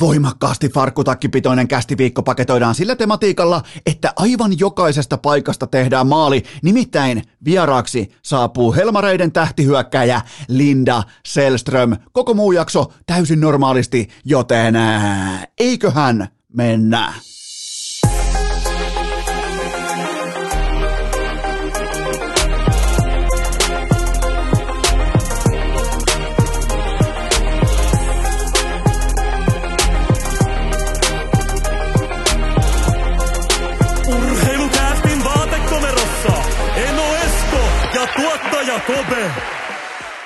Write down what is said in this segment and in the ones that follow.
Voimakkaasti farkkutakkipitoinen kästiviikko paketoidaan sillä tematiikalla, että aivan jokaisesta paikasta tehdään maali. Nimittäin vieraaksi saapuu Helmareiden tähtihyökkäjä Linda Selström. Koko muu jakso täysin normaalisti, joten eiköhän mennä.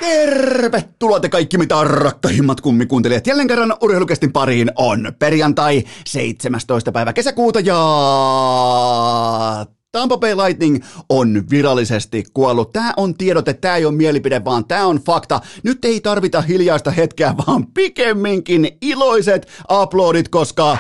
Tervetuloa te kaikki mitä rakkahimmat kummikuuntelijat. Jälleen kerran urheilukestin pariin on perjantai 17. päivä kesäkuuta ja Tampa Bay Lightning on virallisesti kuollut. Tämä on tiedote, tämä ei ole mielipide, vaan tämä on fakta. Nyt ei tarvita hiljaista hetkeä, vaan pikemminkin iloiset aplodit, koska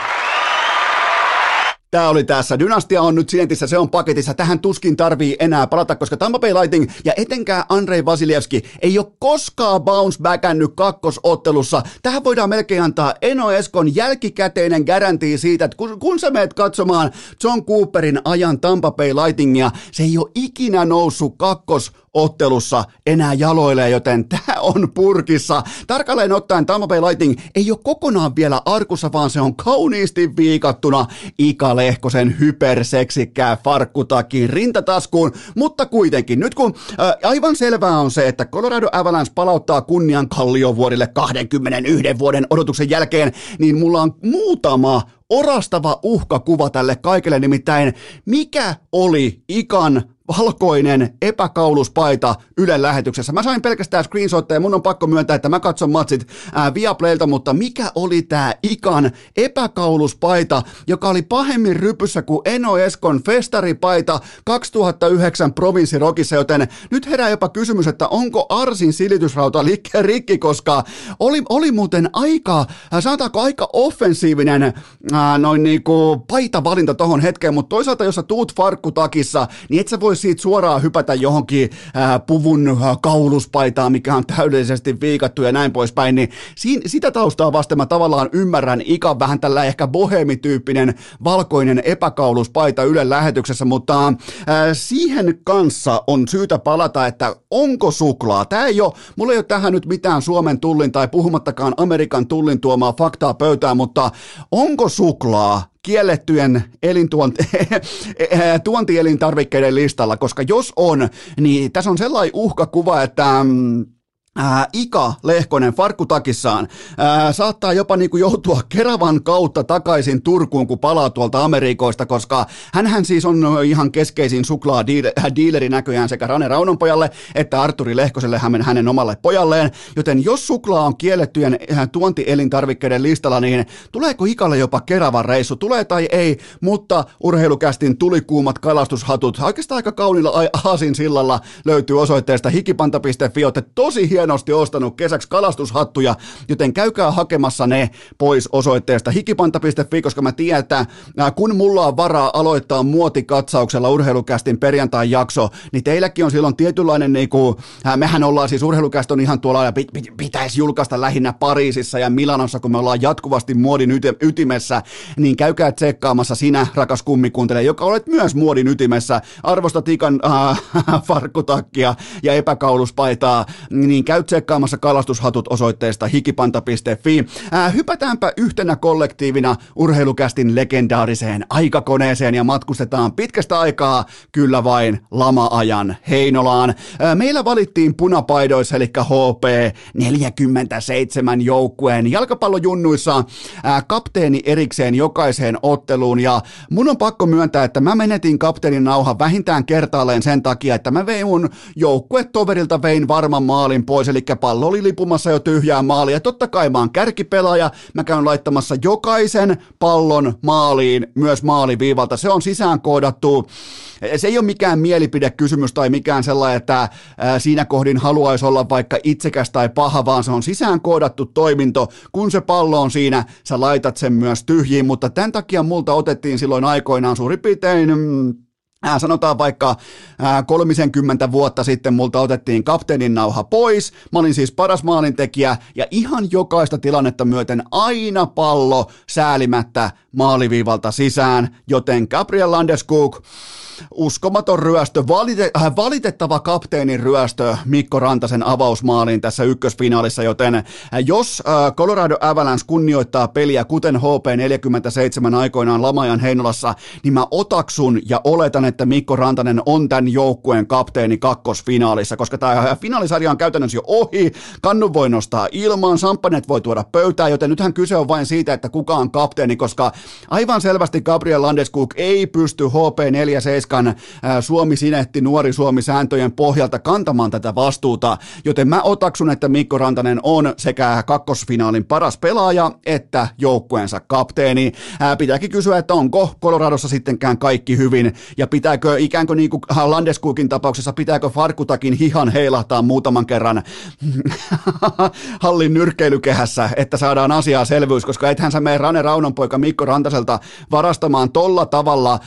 Tämä oli tässä. Dynastia on nyt sientissä, se on paketissa. Tähän tuskin tarvii enää palata, koska Tampa Bay Lightning ja etenkään Andrei Vasilievski ei ole koskaan bounce backännyt kakkosottelussa. Tähän voidaan melkein antaa Eno Eskon jälkikäteinen garantii siitä, että kun, kun sä meet katsomaan John Cooperin ajan Tampa Bay Lightningia, se ei ole ikinä noussut kakkos ottelussa enää jaloille, joten tämä on purkissa. Tarkalleen ottaen Tampa Bay Lightning ei ole kokonaan vielä arkussa, vaan se on kauniisti viikattuna. Ika Lehkosen hyperseksikkää farkkutakin rintataskuun, mutta kuitenkin nyt kun äh, aivan selvää on se, että Colorado Avalanche palauttaa kunnian kalliovuorille 21 vuoden odotuksen jälkeen, niin mulla on muutama orastava uhkakuva tälle kaikille, nimittäin mikä oli Ikan valkoinen epäkauluspaita Ylen lähetyksessä. Mä sain pelkästään screenshotteja, mun on pakko myöntää, että mä katson matsit ää, Viaplaylta, mutta mikä oli tää Ikan epäkauluspaita, joka oli pahemmin rypyssä kuin Eno Eskon festaripaita 2009 provinssirokissa, joten nyt herää jopa kysymys, että onko Arsin silitysrauta liikkeen rikki, koska oli, oli muuten aika, sanotaanko aika offensiivinen ää, noin niinku paitavalinta tohon hetkeen, mutta toisaalta jos sä tuut farkkutakissa, niin et sä voi siitä suoraan hypätä johonkin ää, puvun ää, kauluspaitaan, mikä on täydellisesti viikattu ja näin poispäin, niin siin, sitä taustaa vasten mä tavallaan ymmärrän Ikan vähän tällä ehkä bohemityyppinen valkoinen epäkauluspaita Ylen lähetyksessä, mutta ää, siihen kanssa on syytä palata, että onko suklaa. Tämä ei ole, mulla ei ole tähän nyt mitään Suomen tullin tai puhumattakaan Amerikan tullin tuomaa faktaa pöytään, mutta onko suklaa kiellettyjen tuontielintarvikkeiden listalla, koska jos on, niin tässä on sellainen uhkakuva, että mm, Ää, Ika Lehkonen farkkutakissaan. Saattaa jopa niinku joutua Keravan kautta takaisin Turkuun, kun palaa tuolta Amerikoista, koska hän siis on ihan keskeisin suklaadiileri näköjään sekä Rane Raunonpojalle että Arturi Lehkoselle hänen, hänen omalle pojalleen, joten jos suklaa on kiellettyjen tuontielintarvikkeiden listalla, niin tuleeko Ikalle jopa Keravan reissu? Tulee tai ei, mutta urheilukästin tulikuumat kalastushatut, oikeastaan aika kaunilla aasin sillalla löytyy osoitteesta hikipanta.fi, olette tosi hieno hienosti ostanut kesäksi kalastushattuja, joten käykää hakemassa ne pois osoitteesta hikipanta.fi, koska mä tiedän, että kun mulla on varaa aloittaa muotikatsauksella urheilukästin perjantai jakso, niin teilläkin on silloin tietynlainen, niin kuin, mehän ollaan siis urheilukäst on ihan tuolla ja pit, pit, pitäisi julkaista lähinnä Pariisissa ja Milanossa, kun me ollaan jatkuvasti muodin ytimessä, niin käykää tsekkaamassa sinä, rakas kummikuuntelija, joka olet myös muodin ytimessä, arvostat ikan äh, farkkutakkia ja epäkauluspaitaa, niin käy tsekkaamassa kalastushatut osoitteesta hikipanta.fi. Ää, hypätäänpä yhtenä kollektiivina urheilukästin legendaariseen aikakoneeseen ja matkustetaan pitkästä aikaa kyllä vain lama-ajan Heinolaan. Ää, meillä valittiin punapaidoissa eli HP 47 joukkueen jalkapallojunnuissa ää, kapteeni erikseen jokaiseen otteluun ja mun on pakko myöntää, että mä menetin kapteenin nauhan vähintään kertaalleen sen takia, että mä vein mun joukkuetoverilta vein varman maalin pois, eli pallo oli lipumassa jo tyhjää maalia. Totta kai mä oon kärkipelaaja, mä käyn laittamassa jokaisen pallon maaliin myös maaliviivalta. Se on sisään koodattu. Se ei ole mikään mielipidekysymys tai mikään sellainen, että siinä kohdin haluaisi olla vaikka itsekäs tai paha, vaan se on sisään koodattu toiminto. Kun se pallo on siinä, sä laitat sen myös tyhjiin, mutta tämän takia multa otettiin silloin aikoinaan suurin piirtein mm, Ää, sanotaan vaikka ää, 30 vuotta sitten multa otettiin kapteenin nauha pois, mä olin siis paras maalintekijä ja ihan jokaista tilannetta myöten aina pallo säälimättä maaliviivalta sisään, joten Gabriel Landeskog uskomaton ryöstö, valite, äh, valitettava kapteenin ryöstö Mikko Rantasen avausmaaliin tässä ykkösfinaalissa, joten äh, jos äh, Colorado Avalanche kunnioittaa peliä kuten HP47 aikoinaan Lamajan Heinolassa, niin mä otaksun ja oletan, että Mikko Rantanen on tämän joukkueen kapteeni kakkosfinaalissa, koska tämä finaalisarja on käytännössä jo ohi, kannu voi nostaa ilmaan, samppanet voi tuoda pöytään, joten nythän kyse on vain siitä, että kuka on kapteeni, koska aivan selvästi Gabriel Landeskog ei pysty HP47 Ranskan Suomi-sinetti, nuori Suomi-sääntöjen pohjalta kantamaan tätä vastuuta, joten mä otaksun, että Mikko Rantanen on sekä kakkosfinaalin paras pelaaja että joukkueensa kapteeni. Pitääkin kysyä, että onko Coloradossa sittenkään kaikki hyvin? Ja pitääkö ikään kuin, niin kuin Landeskukin tapauksessa, pitääkö Farkutakin hihan heilahtaa muutaman kerran hallin nyrkkeilykehässä, että saadaan asiaa selvyys, koska ethän sä mene Rane Raunonpoika Mikko Rantaselta varastamaan tolla tavalla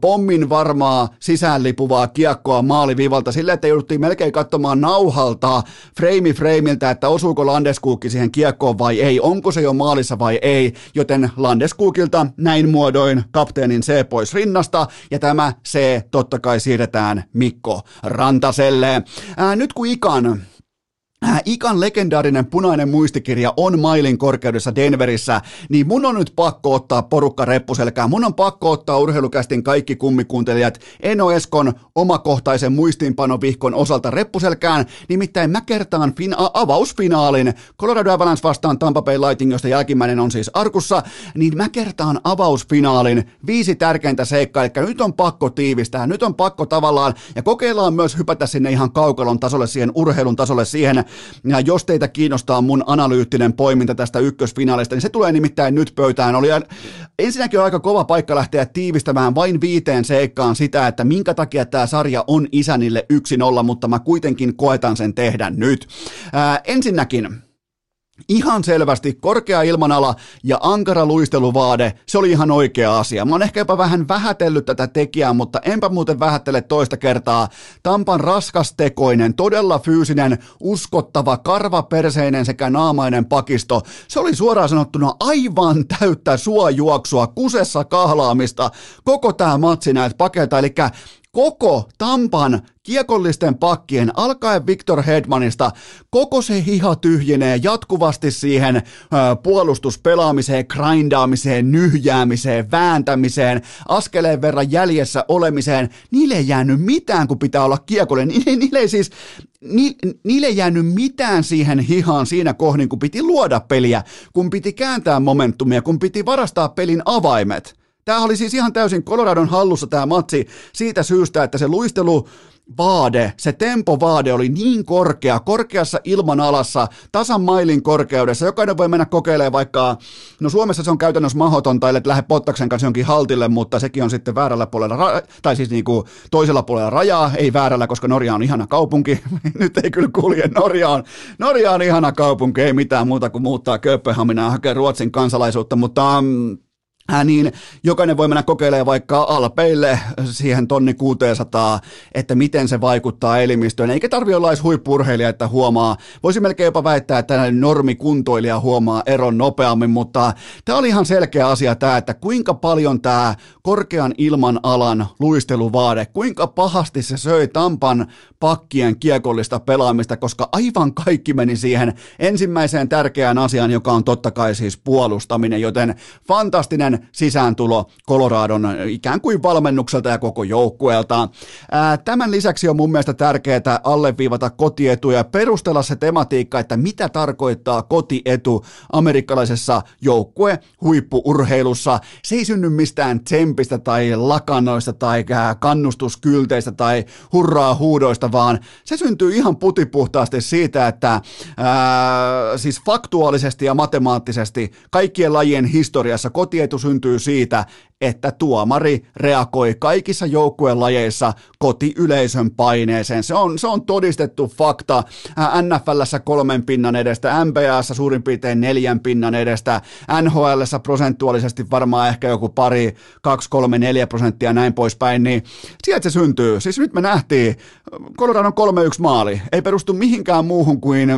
pommin varma varmaa sisäänlipuvaa kiekkoa maalivivalta sillä, että jouduttiin melkein katsomaan nauhalta frame frameiltä, että osuuko Landeskuukki siihen kiekkoon vai ei, onko se jo maalissa vai ei, joten Landeskuukilta näin muodoin kapteenin C pois rinnasta ja tämä C totta kai siirretään Mikko Rantaselle. Ää, nyt kun Ikan Ikan legendaarinen punainen muistikirja on mailin korkeudessa Denverissä, niin mun on nyt pakko ottaa porukka reppuselkään. Mun on pakko ottaa urheilukästin kaikki kummikuuntelijat Eno Eskon omakohtaisen muistiinpanovihkon osalta reppuselkään. Nimittäin mä kertaan fin- avausfinaalin Colorado Avalanche vastaan Tampa Bay Lightning, josta jälkimmäinen on siis arkussa, niin mä kertaan avausfinaalin viisi tärkeintä seikkaa, eli nyt on pakko tiivistää, nyt on pakko tavallaan, ja kokeillaan myös hypätä sinne ihan kaukalon tasolle, siihen urheilun tasolle, siihen ja jos teitä kiinnostaa mun analyyttinen poiminta tästä ykkösfinaalista, niin se tulee nimittäin nyt pöytään. Oli ensinnäkin aika kova paikka lähteä tiivistämään vain viiteen seikkaan sitä, että minkä takia tämä sarja on isänille 1-0, mutta mä kuitenkin koetan sen tehdä nyt. Ää, ensinnäkin, Ihan selvästi korkea ilmanala ja ankara luisteluvaade, se oli ihan oikea asia. Mä oon ehkä jopa vähän vähätellyt tätä tekijää, mutta enpä muuten vähättele toista kertaa. Tampan raskastekoinen, todella fyysinen, uskottava, karvaperseinen sekä naamainen pakisto. Se oli suoraan sanottuna aivan täyttä suojuoksua, kusessa kahlaamista, koko tämä matsi näitä pakeita, eli koko Tampan kiekollisten pakkien, alkaen Victor Hedmanista, koko se hiha tyhjenee jatkuvasti siihen ö, puolustuspelaamiseen, grindaamiseen, nyhjäämiseen, vääntämiseen, askeleen verran jäljessä olemiseen. Niille ei jäänyt mitään, kun pitää olla kiekolle. Niille, niille ei siis, ni, niille ei jäänyt mitään siihen hihaan siinä kohdin, kun piti luoda peliä, kun piti kääntää momentumia, kun piti varastaa pelin avaimet. Tämä oli siis ihan täysin Coloradon hallussa tämä matsi siitä syystä, että se luistelu vaade, se tempovaade oli niin korkea, korkeassa ilmanalassa, tasan mailin korkeudessa. Jokainen voi mennä kokeilemaan vaikka, no Suomessa se on käytännössä mahdotonta, että lähde Pottaksen kanssa jonkin haltille, mutta sekin on sitten väärällä puolella, tai siis niin kuin toisella puolella rajaa, ei väärällä, koska Norja on ihana kaupunki. Nyt ei kyllä kulje, Norja on, Norja on ihana kaupunki, ei mitään muuta kuin muuttaa Kööpenhaminaa ja hakea Ruotsin kansalaisuutta, mutta mm, Äh, niin jokainen voi mennä kokeilemaan vaikka alpeille siihen tonni 600, että miten se vaikuttaa elimistöön. Eikä tarvi olla edes huippurheilija, että huomaa. Voisi melkein jopa väittää, että normikuntoilija huomaa eron nopeammin, mutta tämä oli ihan selkeä asia tämä, että kuinka paljon tämä korkean ilman alan luisteluvaade, kuinka pahasti se söi Tampan pakkien kiekollista pelaamista, koska aivan kaikki meni siihen ensimmäiseen tärkeään asiaan, joka on totta kai siis puolustaminen, joten fantastinen sisääntulo Coloradon ikään kuin valmennukselta ja koko joukkueelta. Tämän lisäksi on mun mielestä tärkeää alleviivata kotietu ja perustella se tematiikka, että mitä tarkoittaa kotietu amerikkalaisessa joukkue huippuurheilussa. Se ei synny mistään tsempistä tai lakanoista tai kannustuskylteistä tai hurraa huudoista, vaan se syntyy ihan putipuhtaasti siitä, että ää, siis faktuaalisesti ja matemaattisesti kaikkien lajien historiassa kotietu syntyy siitä, että tuomari reagoi kaikissa joukkueen lajeissa kotiyleisön paineeseen. Se on, se on todistettu fakta NFLssä kolmen pinnan edestä, NBAssa suurin piirtein neljän pinnan edestä, NHLssä prosentuaalisesti varmaan ehkä joku pari, kaksi, kolme, neljä prosenttia näin poispäin, niin sieltä se syntyy. Siis nyt me nähtiin, Coloradon 3-1 maali, ei perustu mihinkään muuhun kuin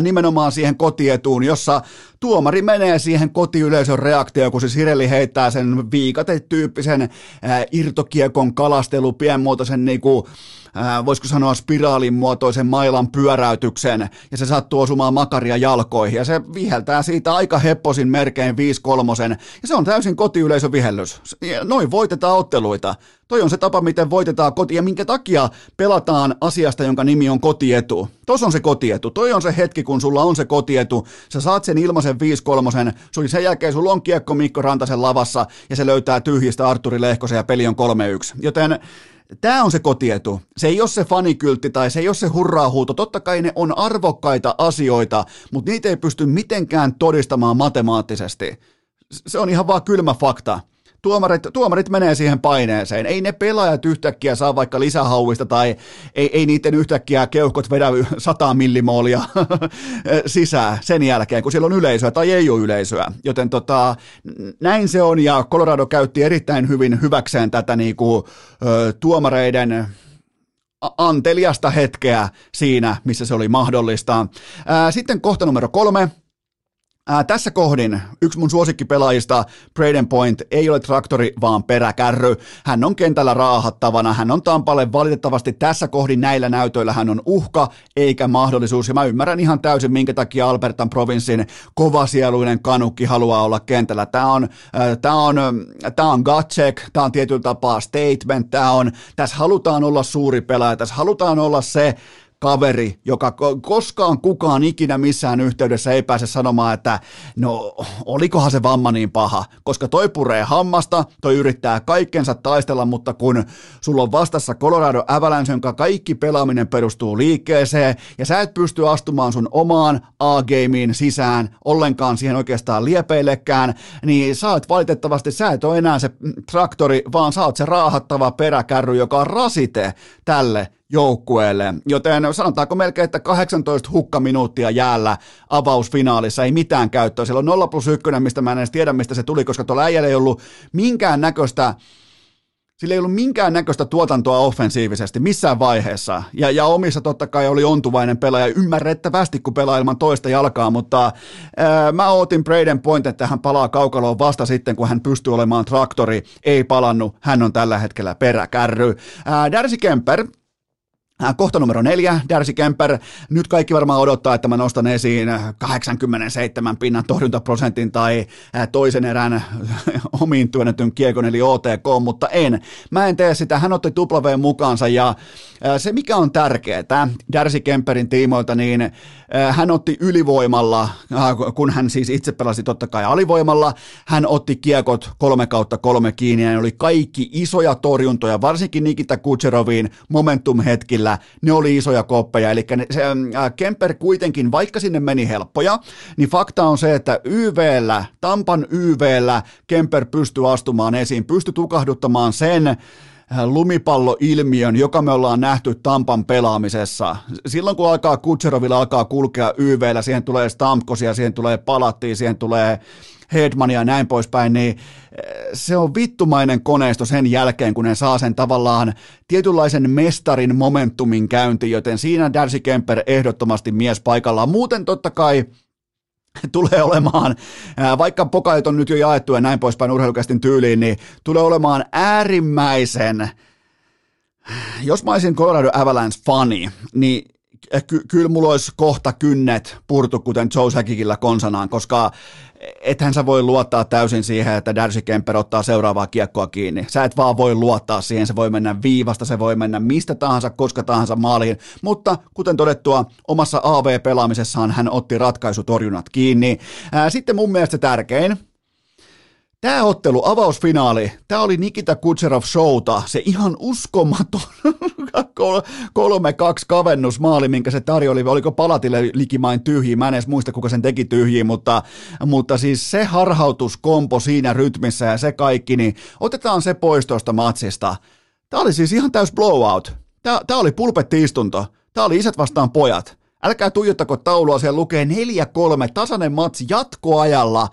nimenomaan siihen kotietuun, jossa tuomari menee siihen kotiyleisön reaktioon, kun se Sireli heittää sen viikatetyyppisen irtokiekon kalastelu, pienmuotoisen niinku, voisiko sanoa spiraalin muotoisen mailan pyöräytyksen, ja se sattuu osumaan makaria jalkoihin, ja se viheltää siitä aika hepposin merkein 5 kolmosen, ja se on täysin kotiyleisön vihellys. Noin voitetaan otteluita. Toi on se tapa, miten voitetaan koti, ja minkä takia pelataan asiasta, jonka nimi on kotietu. Tos on se kotietu. Toi on se hetki, kun sulla on se kotietu. Sä saat sen ilmaisen 5 kolmosen, sen jälkeen sulla on kiekko Mikko Rantasen lavassa, ja se löytää tyhjistä Arturi Lehkosen, ja peli on 3-1. Joten Tämä on se kotietu. Se ei ole se fanikyltti tai se ei ole se hurraahuuto. Totta kai ne on arvokkaita asioita, mutta niitä ei pysty mitenkään todistamaan matemaattisesti. Se on ihan vaan kylmä fakta tuomarit, tuomarit menee siihen paineeseen. Ei ne pelaajat yhtäkkiä saa vaikka lisähauista tai ei, ei niiden yhtäkkiä keuhkot vedä 100 millimoolia sisään sen jälkeen, kun siellä on yleisöä tai ei ole yleisöä. Joten tota, näin se on ja Colorado käytti erittäin hyvin hyväkseen tätä niinku, tuomareiden anteliasta hetkeä siinä, missä se oli mahdollista. Sitten kohta numero kolme, Ää, tässä kohdin yksi mun suosikkipelaajista, Braden Point, ei ole traktori, vaan peräkärry. Hän on kentällä raahattavana, hän on Tampalle valitettavasti tässä kohdin näillä näytöillä hän on uhka eikä mahdollisuus. Ja mä ymmärrän ihan täysin, minkä takia Albertan provinssin kovasieluinen kanukki haluaa olla kentällä. Tämä on, äh, tää on, tää on gut check, tämä on tietyllä tapaa statement, tää on, tässä halutaan olla suuri pelaaja, tässä halutaan olla se, kaveri, joka koskaan kukaan ikinä missään yhteydessä ei pääse sanomaan, että no olikohan se vamma niin paha, koska toi puree hammasta, toi yrittää kaikkensa taistella, mutta kun sulla on vastassa Colorado Avalanche, jonka kaikki pelaaminen perustuu liikkeeseen, ja sä et pysty astumaan sun omaan A-gameen sisään ollenkaan siihen oikeastaan liepeillekään, niin sä oot valitettavasti, sä et ole enää se traktori, vaan sä oot se raahattava peräkärry, joka on rasite tälle joukkueelle. Joten sanotaanko melkein, että 18 hukkaminuuttia jäällä avausfinaalissa, ei mitään käyttöä. Siellä on 0 plus 1, mistä mä en edes tiedä, mistä se tuli, koska tuolla äijällä ei ollut minkään näköistä sillä ei ollut minkään näköistä tuotantoa offensiivisesti missään vaiheessa. Ja, ja omissa totta kai oli ontuvainen pelaaja ymmärrettävästi, kun pelaa ilman toista jalkaa, mutta ää, mä ootin Braden Point, että hän palaa kaukaloon vasta sitten, kun hän pystyy olemaan traktori. Ei palannut, hän on tällä hetkellä peräkärry. Ää, Darcy Kemper, kohta numero neljä, Darcy Kemper. Nyt kaikki varmaan odottaa, että mä nostan esiin 87 pinnan torjuntaprosentin tai äh, toisen erän omiin työnnetyn kiekon eli OTK, mutta en. Mä en tee sitä. Hän otti tuplaveen mukaansa ja äh, se mikä on tärkeää Darcy Kemperin tiimoilta, niin hän otti ylivoimalla, kun hän siis itse pelasi totta kai alivoimalla, hän otti kiekot kolme kautta kolme kiinni. Ja ne oli kaikki isoja torjuntoja, varsinkin Nikita Kutseroviin momentum-hetkillä. Ne oli isoja koppeja, eli se, äh, Kemper kuitenkin, vaikka sinne meni helppoja, niin fakta on se, että YVllä, Tampan YVllä Kemper pystyy astumaan esiin, pystyy tukahduttamaan sen, äh, lumipalloilmiön, joka me ollaan nähty Tampan pelaamisessa. Silloin kun alkaa Kutserovilla alkaa kulkea YVllä, siihen tulee Stamkosia, siihen tulee Palattia, siihen tulee Hedmania ja näin poispäin, niin eh, se on vittumainen koneisto sen jälkeen, kun ne saa sen tavallaan tietynlaisen mestarin momentumin käynti, joten siinä Darcy Kemper ehdottomasti mies paikallaan. Muuten totta kai tulee olemaan, vaikka pokait on nyt jo jaettu ja näin poispäin urheilukästin tyyliin, niin tulee olemaan äärimmäisen, jos mä olisin Colorado Avalanche-fani, niin ky- kyllä mulla olisi kohta kynnet purtu, kuten Joe Säkikillä konsanaan, koska ethän sä voi luottaa täysin siihen, että Darcy Kemper ottaa seuraavaa kiekkoa kiinni. Sä et vaan voi luottaa siihen, se voi mennä viivasta, se voi mennä mistä tahansa, koska tahansa maaliin, mutta kuten todettua, omassa AV-pelaamisessaan hän otti ratkaisutorjunnat kiinni. Sitten mun mielestä tärkein, Tämä ottelu, avausfinaali, tämä oli Nikita Kutserov showta, se ihan uskomaton 3-2 kavennusmaali, minkä se tarjoli, oliko palatille likimain tyhjiä, mä en edes muista kuka sen teki tyhjiä, mutta, mutta siis se harhautuskompo siinä rytmissä ja se kaikki, niin otetaan se pois tuosta matsista. Tämä oli siis ihan täys blowout. Tämä, tämä oli pulpettiistunto. Tämä oli isät vastaan pojat. Älkää tuijottako taulua, siellä lukee 4-3, tasainen matsi jatkoajalla.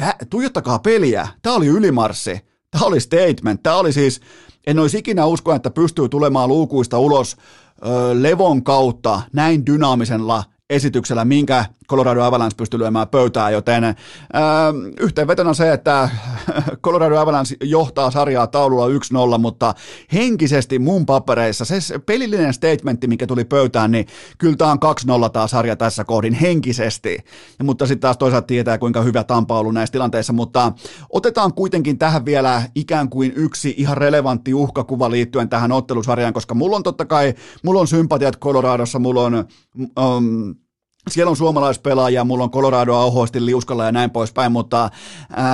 Tää, tuijottakaa peliä. Tämä oli ylimarssi. Tämä oli statement. Tämä oli siis, en olisi ikinä uskoa, että pystyy tulemaan luukuista ulos ö, levon kautta näin dynaamisella esityksellä, minkä Colorado Avalanche pystyi lyömään pöytään, joten ää, yhteenvetona se, että Colorado Avalanche johtaa sarjaa taululla 1-0, mutta henkisesti mun papereissa se pelillinen statementti, mikä tuli pöytään, niin kyllä tämä on 2-0 tämä sarja tässä kohdin henkisesti, ja, mutta sitten taas toisaalta tietää, kuinka hyvä Tampa on ollut näissä tilanteissa, mutta otetaan kuitenkin tähän vielä ikään kuin yksi ihan relevantti uhkakuva liittyen tähän ottelusarjaan, koska mulla on totta kai, mulla on sympatiat Coloradossa, mulla on um, siellä on suomalaispelaajia, mulla on Colorado auhoisti liuskalla ja näin poispäin, mutta ää,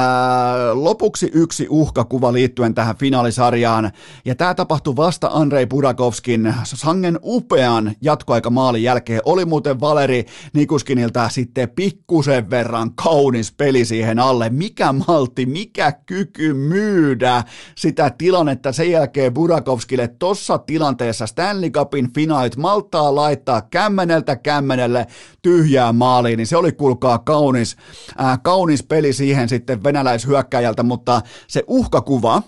lopuksi yksi uhkakuva liittyen tähän finaalisarjaan, ja tämä tapahtui vasta Andrei Burakovskin sangen upean jatkoaikamaalin jälkeen. Oli muuten Valeri Nikuskinilta sitten pikkusen verran kaunis peli siihen alle. Mikä maltti, mikä kyky myydä sitä tilannetta sen jälkeen Burakovskille tossa tilanteessa Stanley Cupin finaalit maltaa laittaa kämmeneltä kämmenelle tyhjää maaliin, niin se oli kuulkaa kaunis, äh, kaunis peli siihen sitten venäläishyökkäjältä, mutta se uhkakuva,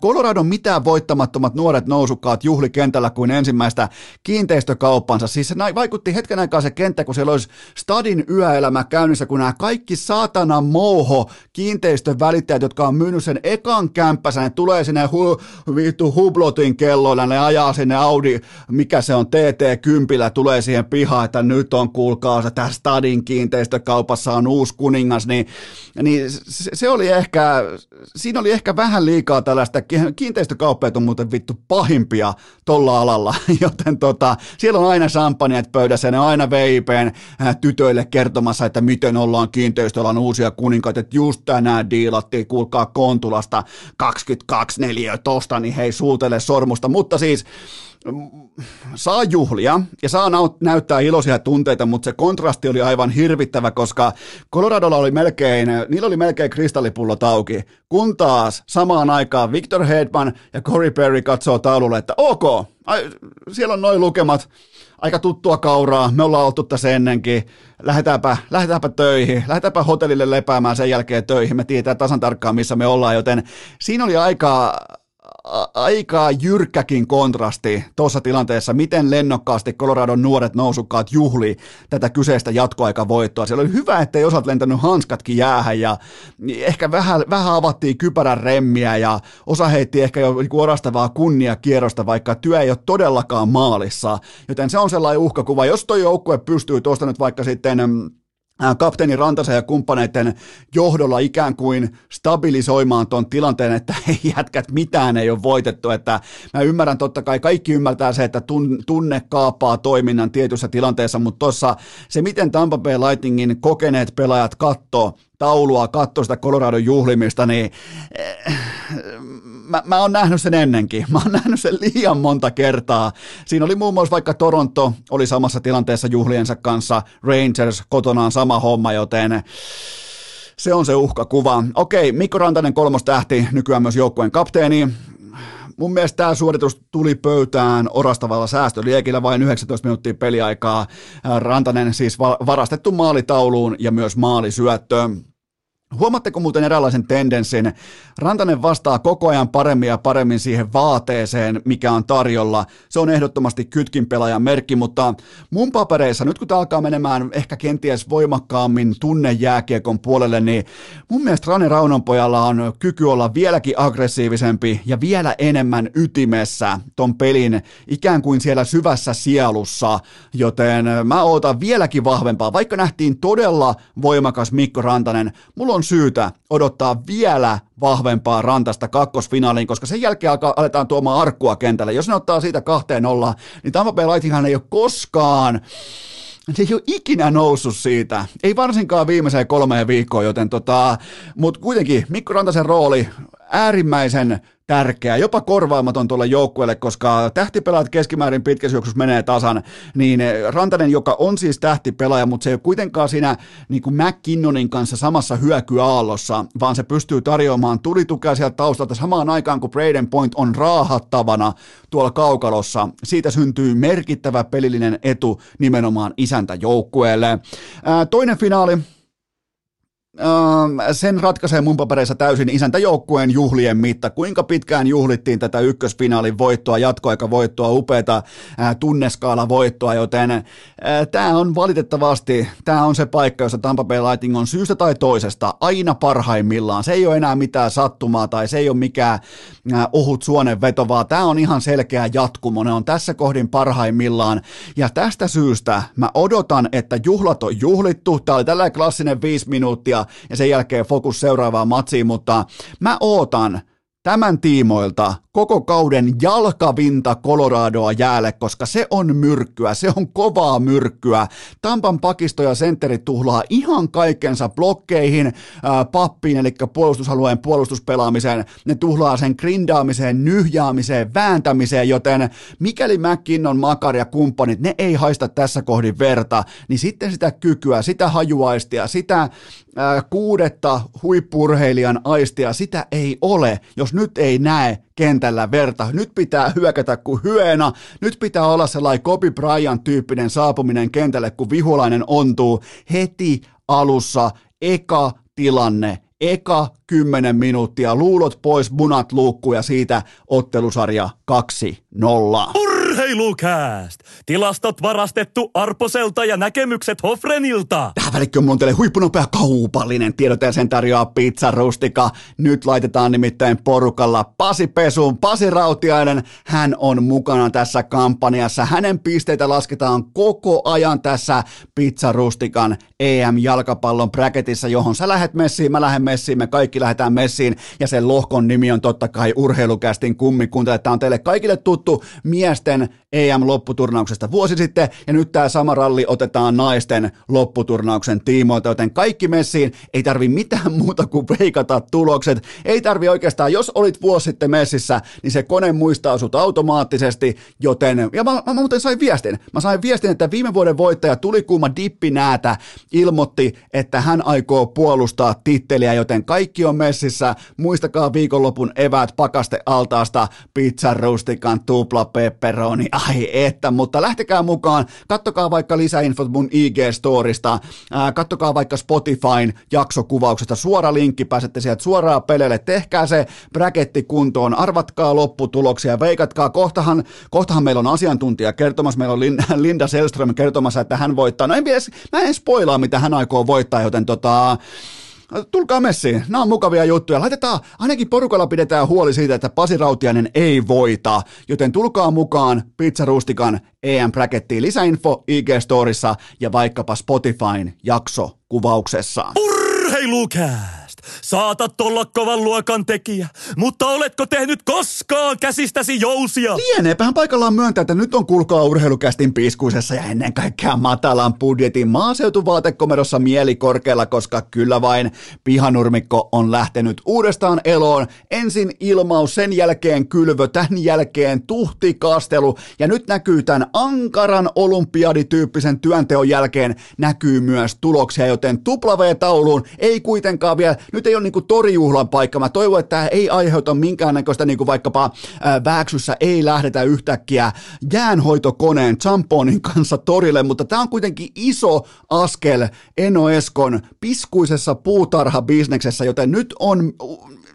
Coloradon mitään voittamattomat nuoret nousukkaat juhli kentällä kuin ensimmäistä kiinteistökauppansa. Siis se vaikutti hetken aikaa se kenttä, kun siellä olisi stadin yöelämä käynnissä, kun nämä kaikki saatana mouho kiinteistön välittäjät, jotka on myynyt sen ekan kämppänsä, ne tulee sinne hu, vittu hublotin kelloilla, ne ajaa sinne Audi, mikä se on, TT-kympillä, tulee siihen pihaan, että nyt on, kuulkaa, se tässä stadin kiinteistökaupassa on uusi kuningas, niin, niin se, se oli ehkä, siinä oli ehkä vähän liikaa tällä tällaista, kiinteistökauppeet on muuten vittu pahimpia tolla alalla, joten tota, siellä on aina champagneet pöydässä ja ne aina VIPn äh, tytöille kertomassa, että miten ollaan kiinteistöllä on uusia kuninkaita, että just tänään diilattiin, kuulkaa Kontulasta 22 neliö tosta, niin hei suutele sormusta, mutta siis saa juhlia ja saa näyttää iloisia tunteita, mutta se kontrasti oli aivan hirvittävä, koska Coloradolla oli melkein, niillä oli melkein kristallipullot auki, kun taas samaan aikaan Victor Hedman ja Corey Perry katsoo taululle, että ok, ai, siellä on noin lukemat, aika tuttua kauraa, me ollaan oltu tässä ennenkin, lähdetäänpä, lähdetäänpä töihin, lähdetäänpä hotellille lepäämään sen jälkeen töihin, me tiedetään tasan tarkkaan missä me ollaan, joten siinä oli aika aika jyrkkäkin kontrasti tuossa tilanteessa, miten lennokkaasti Coloradon nuoret nousukkaat juhli tätä kyseistä jatkoaikavoittoa. Siellä oli hyvä, ettei osat lentänyt hanskatkin jäähän ja ehkä vähän, vähän avattiin kypärän remmiä ja osa heitti ehkä jo orastavaa kunniakierrosta, vaikka työ ei ole todellakaan maalissa. Joten se on sellainen uhkakuva. Jos tuo joukkue pystyy tuosta nyt vaikka sitten kapteeni Rantasen ja kumppaneiden johdolla ikään kuin stabilisoimaan tuon tilanteen, että ei jätkät mitään ei ole voitettu, että mä ymmärrän totta kai, kaikki ymmärtää se, että tunne kaapaa toiminnan tietyssä tilanteessa, mutta tuossa se, miten Tampa Bay Lightningin kokeneet pelaajat kattoo taulua, katsoo sitä Coloradon juhlimista, niin eh, mä, mä oon nähnyt sen ennenkin. Mä oon nähnyt sen liian monta kertaa. Siinä oli muun muassa vaikka Toronto oli samassa tilanteessa juhliensa kanssa, Rangers kotonaan sama homma, joten se on se uhkakuva. Okei, Mikko Rantanen kolmostähti, nykyään myös joukkueen kapteeni. Mun mielestä tämä suoritus tuli pöytään orastavalla säästöliekillä, vain 19 minuuttia peliaikaa. Rantanen siis varastettu maalitauluun ja myös maalisyöttö. Huomatteko muuten eräänlaisen tendenssin? Rantanen vastaa koko ajan paremmin ja paremmin siihen vaateeseen, mikä on tarjolla. Se on ehdottomasti kytkin pelaajan merkki, mutta mun papereissa, nyt kun tämä alkaa menemään ehkä kenties voimakkaammin tunnejääkiekon puolelle, niin mun mielestä Rane Raunonpojalla on kyky olla vieläkin aggressiivisempi ja vielä enemmän ytimessä ton pelin ikään kuin siellä syvässä sielussa, joten mä ootan vieläkin vahvempaa. Vaikka nähtiin todella voimakas Mikko Rantanen, mulla on syytä odottaa vielä vahvempaa rantasta kakkosfinaaliin, koska sen jälkeen alkaa, aletaan tuomaan arkkua kentälle. Jos ne ottaa siitä kahteen olla, niin Tampa Bay Lightninghan ei ole koskaan se ei ole ikinä noussut siitä, ei varsinkaan viimeiseen kolmeen viikkoon, joten tota, mutta kuitenkin Mikko Rantasen rooli äärimmäisen tärkeä, jopa korvaamaton tuolle joukkueelle, koska tähtipelaat keskimäärin pitkässä juoksussa menee tasan, niin Rantanen, joka on siis tähtipelaaja, mutta se ei ole kuitenkaan siinä niin kuin McKinnonin kanssa samassa hyökyaallossa, vaan se pystyy tarjoamaan tulitukea sieltä taustalta samaan aikaan, kun Braden Point on raahattavana tuolla kaukalossa. Siitä syntyy merkittävä pelillinen etu nimenomaan isäntäjoukkueelle. Toinen finaali, sen ratkaisee mun papereissa täysin isäntäjoukkueen juhlien mitta. Kuinka pitkään juhlittiin tätä ykkösfinaalin voittoa, jatkoaikavoittoa, upeata tunneskaala voittoa, joten tämä on valitettavasti, tämä on se paikka, jossa Tampa Bay Lightning on syystä tai toisesta aina parhaimmillaan. Se ei ole enää mitään sattumaa tai se ei ole mikään ohut suonen veto, vaan tämä on ihan selkeä jatkumo. Ne on tässä kohdin parhaimmillaan ja tästä syystä mä odotan, että juhlat on juhlittu. Tämä oli tällainen klassinen viisi minuuttia ja sen jälkeen fokus seuraavaan matsiin, mutta mä ootan tämän tiimoilta koko kauden jalkavinta Coloradoa jäälle, koska se on myrkkyä, se on kovaa myrkkyä. Tampan pakisto ja sentteri tuhlaa ihan kaikkensa blokkeihin, ää, pappiin, eli puolustusalueen puolustuspelaamiseen, ne tuhlaa sen grindaamiseen, nyhjäämiseen, vääntämiseen, joten mikäli McKinnon, Makar ja kumppanit, ne ei haista tässä kohdin verta, niin sitten sitä kykyä, sitä hajuaistia, sitä kuudetta huippurheilijan aistia, sitä ei ole, jos nyt ei näe kentällä verta. Nyt pitää hyökätä kuin hyena. Nyt pitää olla sellainen Kobe Bryant tyyppinen saapuminen kentälle, kun vihulainen ontuu heti alussa. Eka tilanne, eka 10 minuuttia, luulot pois, munat luukkuun ja siitä ottelusarja 2-0. Urheilukääst! Tilastot varastettu Arposelta ja näkemykset Hofrenilta. Tähän on teille huippunopea kaupallinen tiedot ja sen tarjoaa Pizza Rustika. Nyt laitetaan nimittäin porukalla Pasi Pesuun. Pasi Rautiainen, hän on mukana tässä kampanjassa. Hänen pisteitä lasketaan koko ajan tässä Pizza Rustikan EM-jalkapallon bracketissa, johon sä lähet messiin, mä lähden messiin, me kaikki lähdetään messiin. Ja sen lohkon nimi on totta kai urheilukästin kummikunta. Tämä on teille kaikille tuttu miesten EM-lopputurnauksesta vuosi sitten, ja nyt tämä sama ralli otetaan naisten lopputurnauksen tiimoilta, joten kaikki messiin, ei tarvi mitään muuta kuin veikata tulokset, ei tarvi oikeastaan, jos olit vuosi sitten messissä, niin se kone muistaa sut automaattisesti, joten, ja mä, mä, muuten sain viestin, mä sain viestin, että viime vuoden voittaja Tulikuuma Dippinäätä ilmoitti, että hän aikoo puolustaa titteliä, joten kaikki on messissä, muistakaa viikonlopun evät pakaste altaasta, pizza rustikan tupla pepperoni, niin ai että, mutta lähtekää mukaan, kattokaa vaikka lisäinfot mun IG-storista, kattokaa vaikka Spotifyn jaksokuvauksesta, suora linkki, pääsette sieltä suoraan peleille, tehkää se bracketti kuntoon, arvatkaa lopputuloksia, veikatkaa, kohtahan, kohtahan meillä on asiantuntija kertomassa, meillä on Linda Selström kertomassa, että hän voittaa, no en mä en spoilaa, mitä hän aikoo voittaa, joten tota, tulkaa messiin, nämä on mukavia juttuja. Laitetaan, ainakin porukalla pidetään huoli siitä, että Pasi Rautiainen ei voita, joten tulkaa mukaan Pizza Rustikan EM Brackettiin lisäinfo IG-storissa ja vaikkapa Spotifyn jakso kuvauksessa. Urheilukää! Saatat olla kovan luokan tekijä, mutta oletko tehnyt koskaan käsistäsi jousia? Lieneepähän paikallaan myöntää, että nyt on kulkaa urheilukästin piskuisessa ja ennen kaikkea matalan budjetin maaseutuvaatekomerossa mieli korkealla, koska kyllä vain pihanurmikko on lähtenyt uudestaan eloon. Ensin ilmaus, sen jälkeen kylvö, tämän jälkeen tuhtikastelu ja nyt näkyy tämän ankaran olympiadityyppisen työnteon jälkeen näkyy myös tuloksia, joten tupla tauluun ei kuitenkaan vielä nyt ei ole niin torijuhlan paikka. Mä toivon, että tämä ei aiheuta minkäännäköistä niin kuin vaikkapa ää, Vääksyssä ei lähdetä yhtäkkiä jäänhoitokoneen Champonin kanssa torille, mutta tämä on kuitenkin iso askel Eno Eskon piskuisessa puutarhabisneksessä, joten nyt on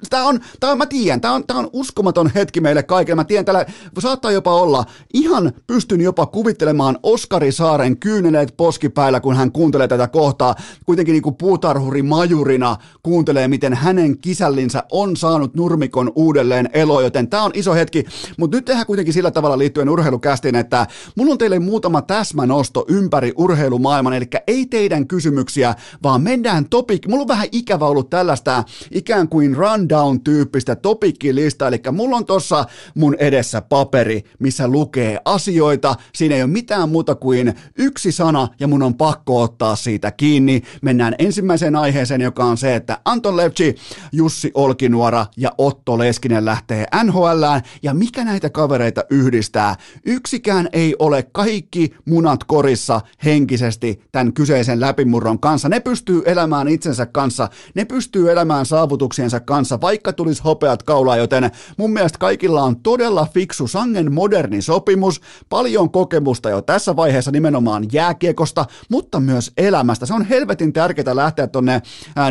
Tämä on, tämä mä tiedän, tämä on, tämä on uskomaton hetki meille kaikille. Mä tiedän, tällä saattaa jopa olla, ihan pystyn jopa kuvittelemaan Oskari Saaren kyyneleet poskipäillä, kun hän kuuntelee tätä kohtaa. Kuitenkin niin kuin puutarhuri majurina kuuntelee, miten hänen kisällinsä on saanut nurmikon uudelleen elo, joten tämä on iso hetki. Mutta nyt tehdään kuitenkin sillä tavalla liittyen urheilukästiin, että mulla on teille muutama täsmänosto ympäri urheilumaailman, eli ei teidän kysymyksiä, vaan mennään topic. Mulla on vähän ikävä ollut tällaista ikään kuin run rundown-tyyppistä topikkilista, eli mulla on tossa mun edessä paperi, missä lukee asioita, siinä ei ole mitään muuta kuin yksi sana, ja mun on pakko ottaa siitä kiinni. Mennään ensimmäiseen aiheeseen, joka on se, että Anton Levci, Jussi Olkinuora ja Otto Leskinen lähtee NHLään, ja mikä näitä kavereita yhdistää? Yksikään ei ole kaikki munat korissa henkisesti tämän kyseisen läpimurron kanssa. Ne pystyy elämään itsensä kanssa, ne pystyy elämään saavutuksiensa kanssa, vaikka tulisi hopeat kaulaa, joten mun mielestä kaikilla on todella fiksu, sangen moderni sopimus, paljon kokemusta jo tässä vaiheessa nimenomaan jääkiekosta, mutta myös elämästä. Se on helvetin tärkeää lähteä tonne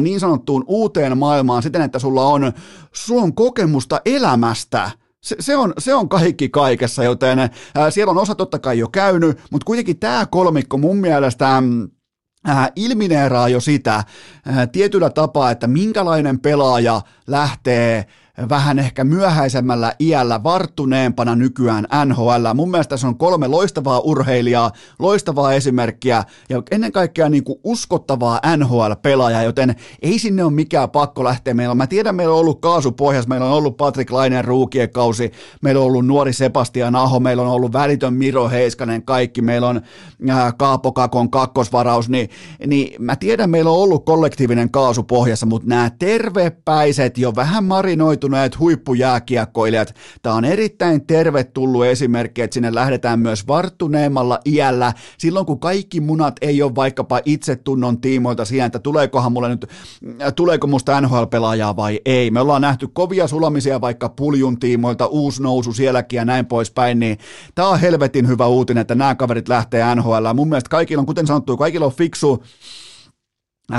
niin sanottuun uuteen maailmaan siten, että sulla on, sulla on kokemusta elämästä se, se, on, se on kaikki kaikessa, joten ää, siellä on osa totta kai jo käynyt, mutta kuitenkin tämä kolmikko mun mielestä ää, ilmineeraa jo sitä ää, tietyllä tapaa, että minkälainen pelaaja lähtee vähän ehkä myöhäisemmällä iällä varttuneempana nykyään NHL. Mun mielestä se on kolme loistavaa urheilijaa, loistavaa esimerkkiä ja ennen kaikkea niin kuin uskottavaa NHL-pelaajaa, joten ei sinne ole mikään pakko lähteä. Meillä, mä tiedän, meillä on ollut kaasupohjas, meillä on ollut Patrick Lainen ruukien kausi, meillä on ollut nuori Sebastian Aho, meillä on ollut välitön Miro Heiskanen, kaikki, meillä on äh, Kaapo Kakon kakkosvaraus, niin, niin mä tiedän, meillä on ollut kollektiivinen kaasupohjassa, mutta nämä tervepäiset, jo vähän marinoitu valmistuneet huippujääkiekkoilijat. Tämä on erittäin tervetullut esimerkki, että sinne lähdetään myös varttuneemmalla iällä, silloin kun kaikki munat ei ole vaikkapa itsetunnon tiimoilta siihen, että tuleekohan mulle nyt, tuleeko musta NHL-pelaajaa vai ei. Me ollaan nähty kovia sulamisia vaikka puljun tiimoilta, uusi nousu sielläkin ja näin poispäin, niin tämä on helvetin hyvä uutinen, että nämä kaverit lähtee NHL. Mun mielestä kaikilla on, kuten sanottu, kaikilla on fiksu Äh,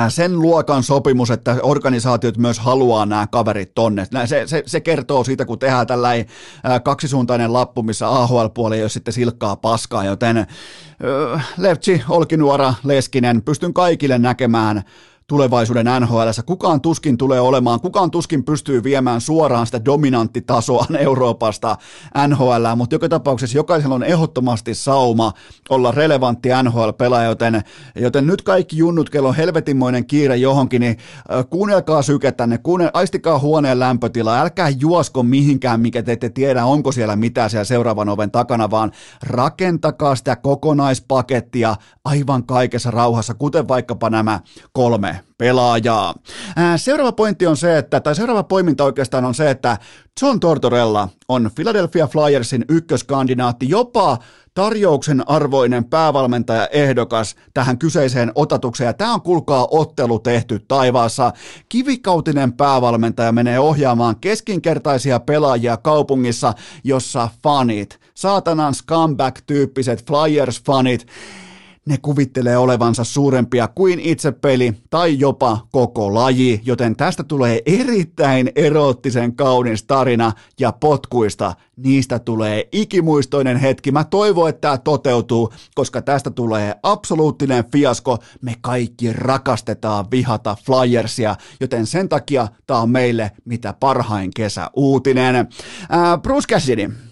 sen luokan sopimus, että organisaatiot myös haluaa nämä kaverit tonne. Se, se, se kertoo siitä, kun tehdään tällainen äh, kaksisuuntainen lappu, missä AHL-puoli ei ole sitten silkkaa paskaa, joten äh, Levtsi, Olkinuora, Leskinen, pystyn kaikille näkemään tulevaisuuden NHL. Kukaan tuskin tulee olemaan, kukaan tuskin pystyy viemään suoraan sitä dominanttitasoa Euroopasta NHL, mutta joka tapauksessa jokaisella on ehdottomasti sauma olla relevantti NHL-pelaaja, joten, joten nyt kaikki junnut, kello on helvetinmoinen kiire johonkin, niin kuunnelkaa syketänne, kuunnel, aistikaa huoneen lämpötila, älkää juosko mihinkään, mikä te ette tiedä, onko siellä mitään siellä seuraavan oven takana, vaan rakentakaa sitä kokonaispakettia aivan kaikessa rauhassa, kuten vaikkapa nämä kolme pelaajaa. Seuraava pointti on se, että, tai seuraava poiminta oikeastaan on se, että John Tortorella on Philadelphia Flyersin ykköskandidaatti, jopa tarjouksen arvoinen päävalmentaja ehdokas tähän kyseiseen otatukseen. Tämä on kulkaa ottelu tehty taivaassa. Kivikautinen päävalmentaja menee ohjaamaan keskinkertaisia pelaajia kaupungissa, jossa fanit, saatanan scumbag-tyyppiset Flyers-fanit, ne kuvittelee olevansa suurempia kuin itse peli tai jopa koko laji, joten tästä tulee erittäin eroottisen kaunis tarina ja potkuista niistä tulee ikimuistoinen hetki. Mä toivon, että tämä toteutuu, koska tästä tulee absoluuttinen fiasko. Me kaikki rakastetaan vihata Flyersia, joten sen takia tämä on meille mitä parhain kesäuutinen. Ää, Bruce Cassidy,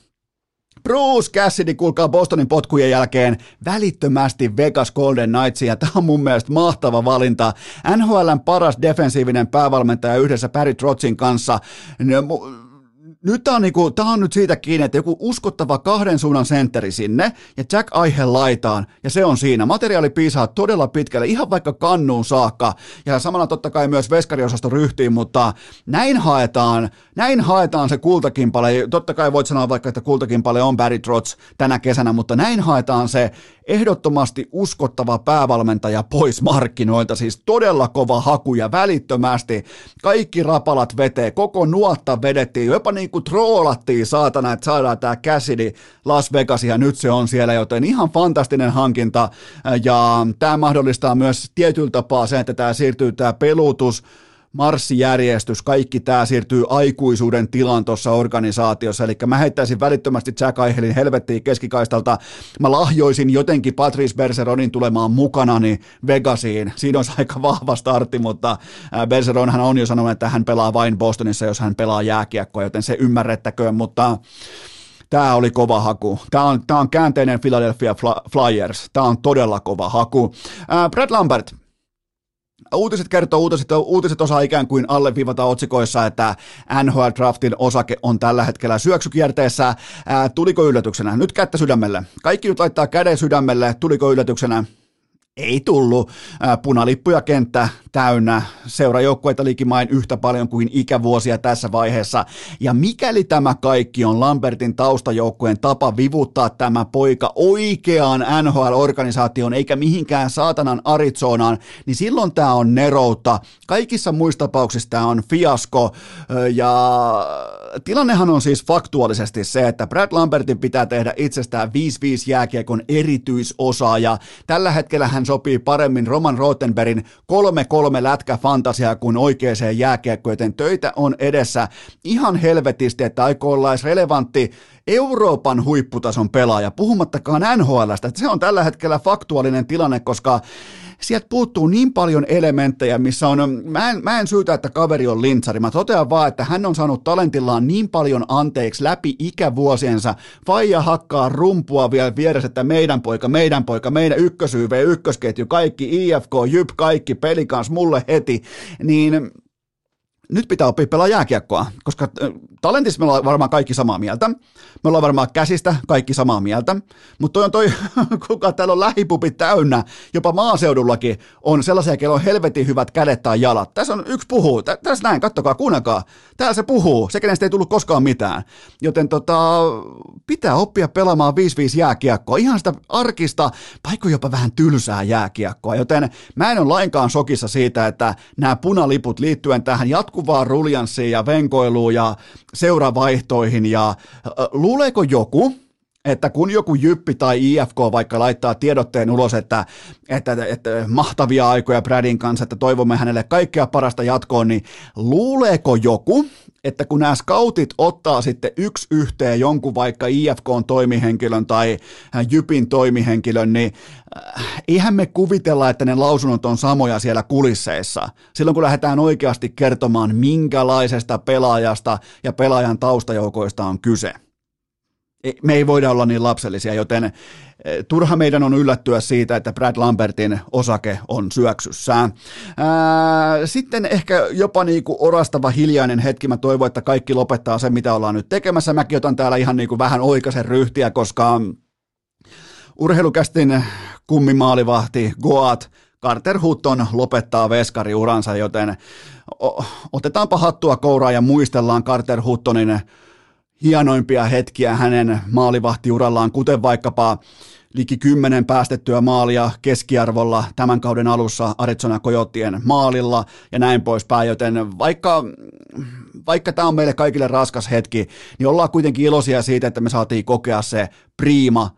Bruce Cassidy, kuulkaa Bostonin potkujen jälkeen välittömästi Vegas Golden Knightsia. Tämä on mun mielestä mahtava valinta. NHLn paras defensiivinen päävalmentaja yhdessä Barry Trotzin kanssa nyt tämä on, niinku, on nyt siitä kiinni, että joku uskottava kahden suunnan sentteri sinne ja Jack Aihe laitaan ja se on siinä. Materiaali piisaa todella pitkälle, ihan vaikka kannuun saakka ja samalla totta kai myös veskariosasto ryhtiin, mutta näin haetaan, näin haetaan se kultakimpale. Totta kai voit sanoa vaikka, että kultakimpale on Barry Trotz tänä kesänä, mutta näin haetaan se ehdottomasti uskottava päävalmentaja pois markkinoilta, siis todella kova haku ja välittömästi kaikki rapalat vetee, koko nuotta vedettiin, jopa niin troolattiin saatana, että saadaan tämä Cassidy Las Vegas ja nyt se on siellä, joten ihan fantastinen hankinta. Ja tämä mahdollistaa myös tietyllä tapaa sen, että tämä siirtyy tämä pelutus marssijärjestys, kaikki tämä siirtyy aikuisuuden tilaan tuossa organisaatiossa, eli mä heittäisin välittömästi Jack Eichelin helvettiin keskikaistalta, mä lahjoisin jotenkin Patrice Bergeronin tulemaan mukanani Vegasiin, siinä olisi aika vahva startti, mutta Bergeronhan on jo sanonut, että hän pelaa vain Bostonissa, jos hän pelaa jääkiekkoa, joten se ymmärrettäköön, mutta Tämä oli kova haku. Tämä on, tämä on käänteinen Philadelphia Flyers. Tämä on todella kova haku. Brad Lambert, Uutiset kertoo, uutiset, uutiset osaa ikään kuin alleviivata otsikoissa, että NHL Draftin osake on tällä hetkellä syöksykierteessä. Ää, tuliko yllätyksenä? Nyt kättä sydämelle. Kaikki nyt laittaa käden sydämelle. Tuliko yllätyksenä? ei tullut. Punalippuja kenttä täynnä, seurajoukkueita likimain yhtä paljon kuin ikävuosia tässä vaiheessa. Ja mikäli tämä kaikki on Lambertin taustajoukkueen tapa vivuttaa tämä poika oikeaan NHL-organisaation eikä mihinkään saatanan Arizonaan, niin silloin tämä on neroutta. Kaikissa muissa tapauksissa tämä on fiasko ja tilannehan on siis faktuaalisesti se, että Brad Lambertin pitää tehdä itsestään 5-5 jääkiekon erityisosaaja. Tällä hetkellä hän sopii paremmin Roman Rottenbergin 3-3 lätkä fantasiaa kuin oikeeseen jääkiekkoon, joten töitä on edessä ihan helvetisti, että aikoo olla edes relevantti Euroopan huipputason pelaaja, puhumattakaan NHLstä. Se on tällä hetkellä faktuaalinen tilanne, koska sieltä puuttuu niin paljon elementtejä, missä on, mä en, mä en syytä, että kaveri on lintsari, mä totean vaan, että hän on saanut talentillaan niin paljon anteeksi läpi ikävuosiensa, Faija hakkaa rumpua vielä vieressä, että meidän poika, meidän poika, meidän ykkösyyv, ykkösketju, kaikki IFK, Jyp, kaikki, peli kanssa mulle heti, niin nyt pitää oppia pelaa jääkiekkoa, koska talentissa me ollaan varmaan kaikki samaa mieltä. Me ollaan varmaan käsistä kaikki samaa mieltä, mutta toi on toi, kuka täällä on lähipupit täynnä, jopa maaseudullakin on sellaisia, kello on helvetin hyvät kädet tai jalat. Tässä on yksi puhuu, tässä näin, kattokaa, kuunnakaa. Täällä se puhuu, se kenestä ei tullut koskaan mitään. Joten tota, pitää oppia pelaamaan 5-5 jääkiekkoa, ihan sitä arkista, vaikka jopa vähän tylsää jääkiekkoa. Joten mä en ole lainkaan sokissa siitä, että nämä punaliput liittyen tähän jatkuvaan ruljanssiin ja venkoiluun ja seuravaihtoihin ja luuleeko joku, että kun joku jyppi tai IFK vaikka laittaa tiedotteen ulos, että, että, että mahtavia aikoja Bradin kanssa, että toivomme hänelle kaikkea parasta jatkoon, niin luuleeko joku, että kun nämä scoutit ottaa sitten yksi yhteen jonkun vaikka IFK toimihenkilön tai Jypin toimihenkilön, niin äh, eihän me kuvitella, että ne lausunnot on samoja siellä kulisseissa. Silloin kun lähdetään oikeasti kertomaan, minkälaisesta pelaajasta ja pelaajan taustajoukoista on kyse me ei voida olla niin lapsellisia, joten eh, turha meidän on yllättyä siitä, että Brad Lambertin osake on syöksyssään. sitten ehkä jopa niin kuin orastava hiljainen hetki, mä toivon, että kaikki lopettaa sen, mitä ollaan nyt tekemässä. Mäkin otan täällä ihan niin kuin vähän oikaisen ryhtiä, koska urheilukästin kummimaalivahti Goat Carter Hutton lopettaa veskariuransa, joten otetaanpa hattua kouraa ja muistellaan Carter Huttonin hienoimpia hetkiä hänen maalivahtiurallaan, kuten vaikkapa liki kymmenen päästettyä maalia keskiarvolla tämän kauden alussa Arizona Coyotien maalilla ja näin poispäin, joten vaikka, vaikka tämä on meille kaikille raskas hetki, niin ollaan kuitenkin iloisia siitä, että me saatiin kokea se priima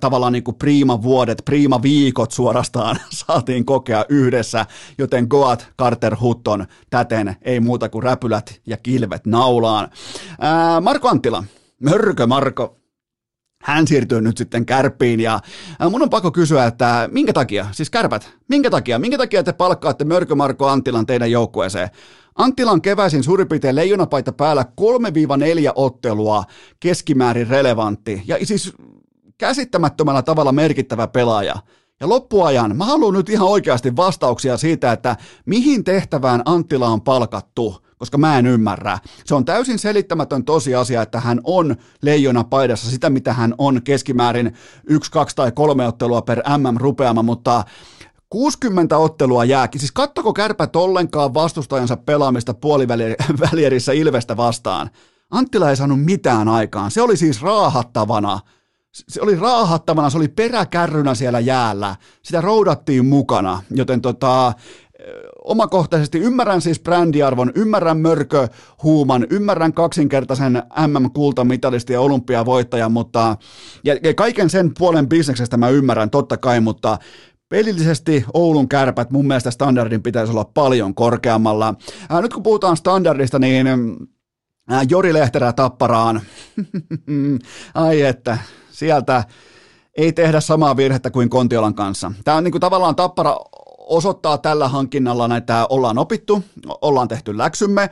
tavallaan niin kuin priima vuodet, priima viikot suorastaan saatiin kokea yhdessä, joten Goat Carter Hutton täten ei muuta kuin räpylät ja kilvet naulaan. Ää, Marko Anttila, Mörkö Marko, hän siirtyy nyt sitten kärppiin ja mun on pakko kysyä, että minkä takia, siis kärpät, minkä takia, minkä takia te palkkaatte Mörkö Marko Anttilan teidän joukkueeseen? Anttilan keväisin suurin piirtein leijonapaita päällä 3-4 ottelua keskimäärin relevantti. Ja siis käsittämättömällä tavalla merkittävä pelaaja. Ja loppuajan mä haluan nyt ihan oikeasti vastauksia siitä, että mihin tehtävään Anttila on palkattu, koska mä en ymmärrä. Se on täysin selittämätön tosiasia, että hän on leijona paidassa sitä, mitä hän on keskimäärin yksi, kaksi tai kolme ottelua per MM rupeama, mutta 60 ottelua jääkin. Siis kattoko kärpät ollenkaan vastustajansa pelaamista puolivälierissä Ilvestä vastaan? Anttila ei saanut mitään aikaan. Se oli siis raahattavana se oli raahattavana, se oli peräkärrynä siellä jäällä. Sitä roudattiin mukana, joten tota, omakohtaisesti ymmärrän siis brändiarvon, ymmärrän mörkö huuman, ymmärrän kaksinkertaisen MM-kultamitalisti ja olympiavoittajan, mutta ja, ja kaiken sen puolen bisneksestä mä ymmärrän totta kai, mutta Pelillisesti Oulun kärpät mun mielestä standardin pitäisi olla paljon korkeammalla. Ää, nyt kun puhutaan standardista, niin ää, Jori Lehterä tapparaan. Ai että, sieltä. Ei tehdä samaa virhettä kuin Kontiolan kanssa. Tämä on niin kuin tavallaan tappara osoittaa tällä hankinnalla näitä, ollaan opittu, ollaan tehty läksymme,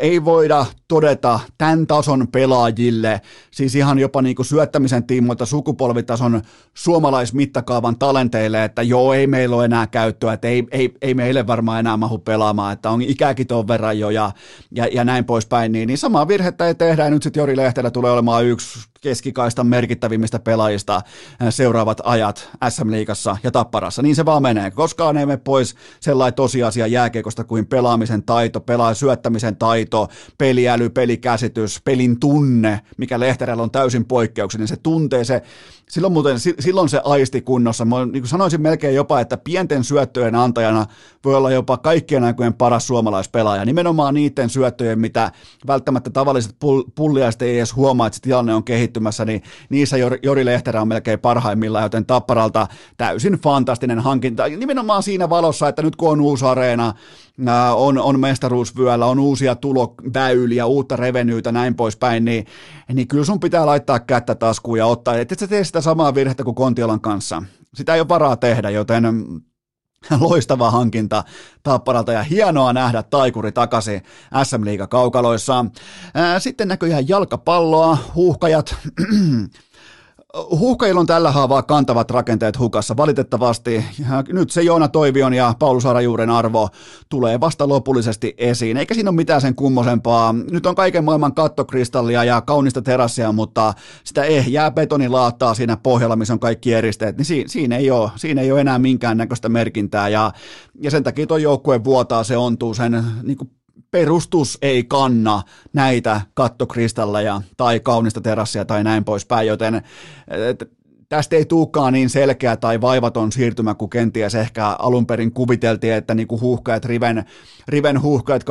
ei voida todeta tämän tason pelaajille, siis ihan jopa niin kuin syöttämisen tiimoilta sukupolvitason suomalaismittakaavan talenteille, että joo, ei meillä ole enää käyttöä, että ei, ei, ei meille varmaan enää mahu pelaamaan, että on ikäkin tuon verran jo ja, ja, ja näin poispäin, niin, niin samaa virhettä ei tehdä, ja nyt sitten Jori Lehtelä tulee olemaan yksi keskikaistan merkittävimmistä pelaajista seuraavat ajat SM-liigassa ja Tapparassa. Niin se vaan menee. Koskaan ei mene pois sellainen tosiasia jääkeikosta kuin pelaamisen taito, pelaa syöttämisen taito, peliäly, pelikäsitys, pelin tunne, mikä Lehterällä on täysin poikkeuksellinen. Se tuntee se, silloin, muuten, silloin se aisti kunnossa. Mä niin sanoisin melkein jopa, että pienten syöttöjen antajana voi olla jopa kaikkien aikojen paras suomalaispelaaja. Nimenomaan niiden syöttöjen, mitä välttämättä tavalliset pulliaiset ei edes huomaa, että se tilanne on kehittymässä, niin niissä Jori Lehterä on melkein parhaimmillaan, joten Tapparalta täysin fantastinen hankinta. Nimenomaan siinä valossa, että nyt kun on uusi areena, on, on mestaruusvyöllä, on uusia tuloväyliä, uutta revenyytä, näin poispäin, niin, niin kyllä sun pitää laittaa kättä taskuun ja ottaa, että et sä tee sitä samaa virhettä kuin Kontiolan kanssa. Sitä ei ole varaa tehdä, joten loistava hankinta Tapparalta ja hienoa nähdä taikuri takaisin SM Liiga kaukaloissa. Sitten näköjään jalkapalloa, huuhkajat Huuhkajilla on tällä haavaa kantavat rakenteet hukassa. Valitettavasti nyt se Joona Toivion ja Paulus Arajuuren arvo tulee vasta lopullisesti esiin. Eikä siinä ole mitään sen kummosempaa. Nyt on kaiken maailman kattokristallia ja kaunista terassia, mutta sitä ehjää betonilaattaa siinä pohjalla, missä on kaikki eristeet, niin siinä, siinä, ei, ole, siinä ei ole enää minkäännäköistä merkintää. Ja, ja sen takia tuo joukkue vuotaa, se ontuu sen niin kuin perustus ei kanna näitä kattokristalleja tai kaunista terassia tai näin poispäin, joten tästä ei tulekaan niin selkeä tai vaivaton siirtymä kuin kenties ehkä alun perin kuviteltiin, että niin kuin huuhkajat, riven, riven huuhkajat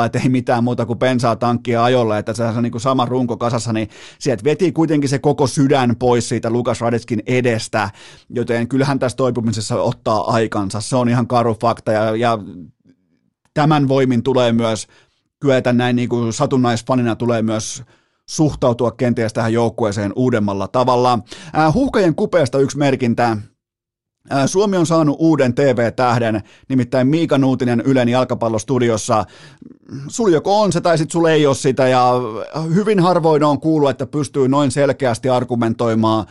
2.0, että ei mitään muuta kuin pensaa tankkia ajolle, että se on niin kuin sama runko kasassa, niin sieltä veti kuitenkin se koko sydän pois siitä Lukas Radetskin edestä, joten kyllähän tässä toipumisessa ottaa aikansa, se on ihan karu fakta ja, ja tämän voimin tulee myös kyetä näin niin kuin satunnaisfanina tulee myös suhtautua kenties tähän joukkueeseen uudemmalla tavalla. Äh, huuhkajien kupeesta yksi merkintä. Suomi on saanut uuden TV-tähden, nimittäin Miika Nuutinen Ylen jalkapallostudiossa. Sul joko on se tai sitten sulla ei ole sitä. Ja hyvin harvoin on kuullut, että pystyy noin selkeästi argumentoimaan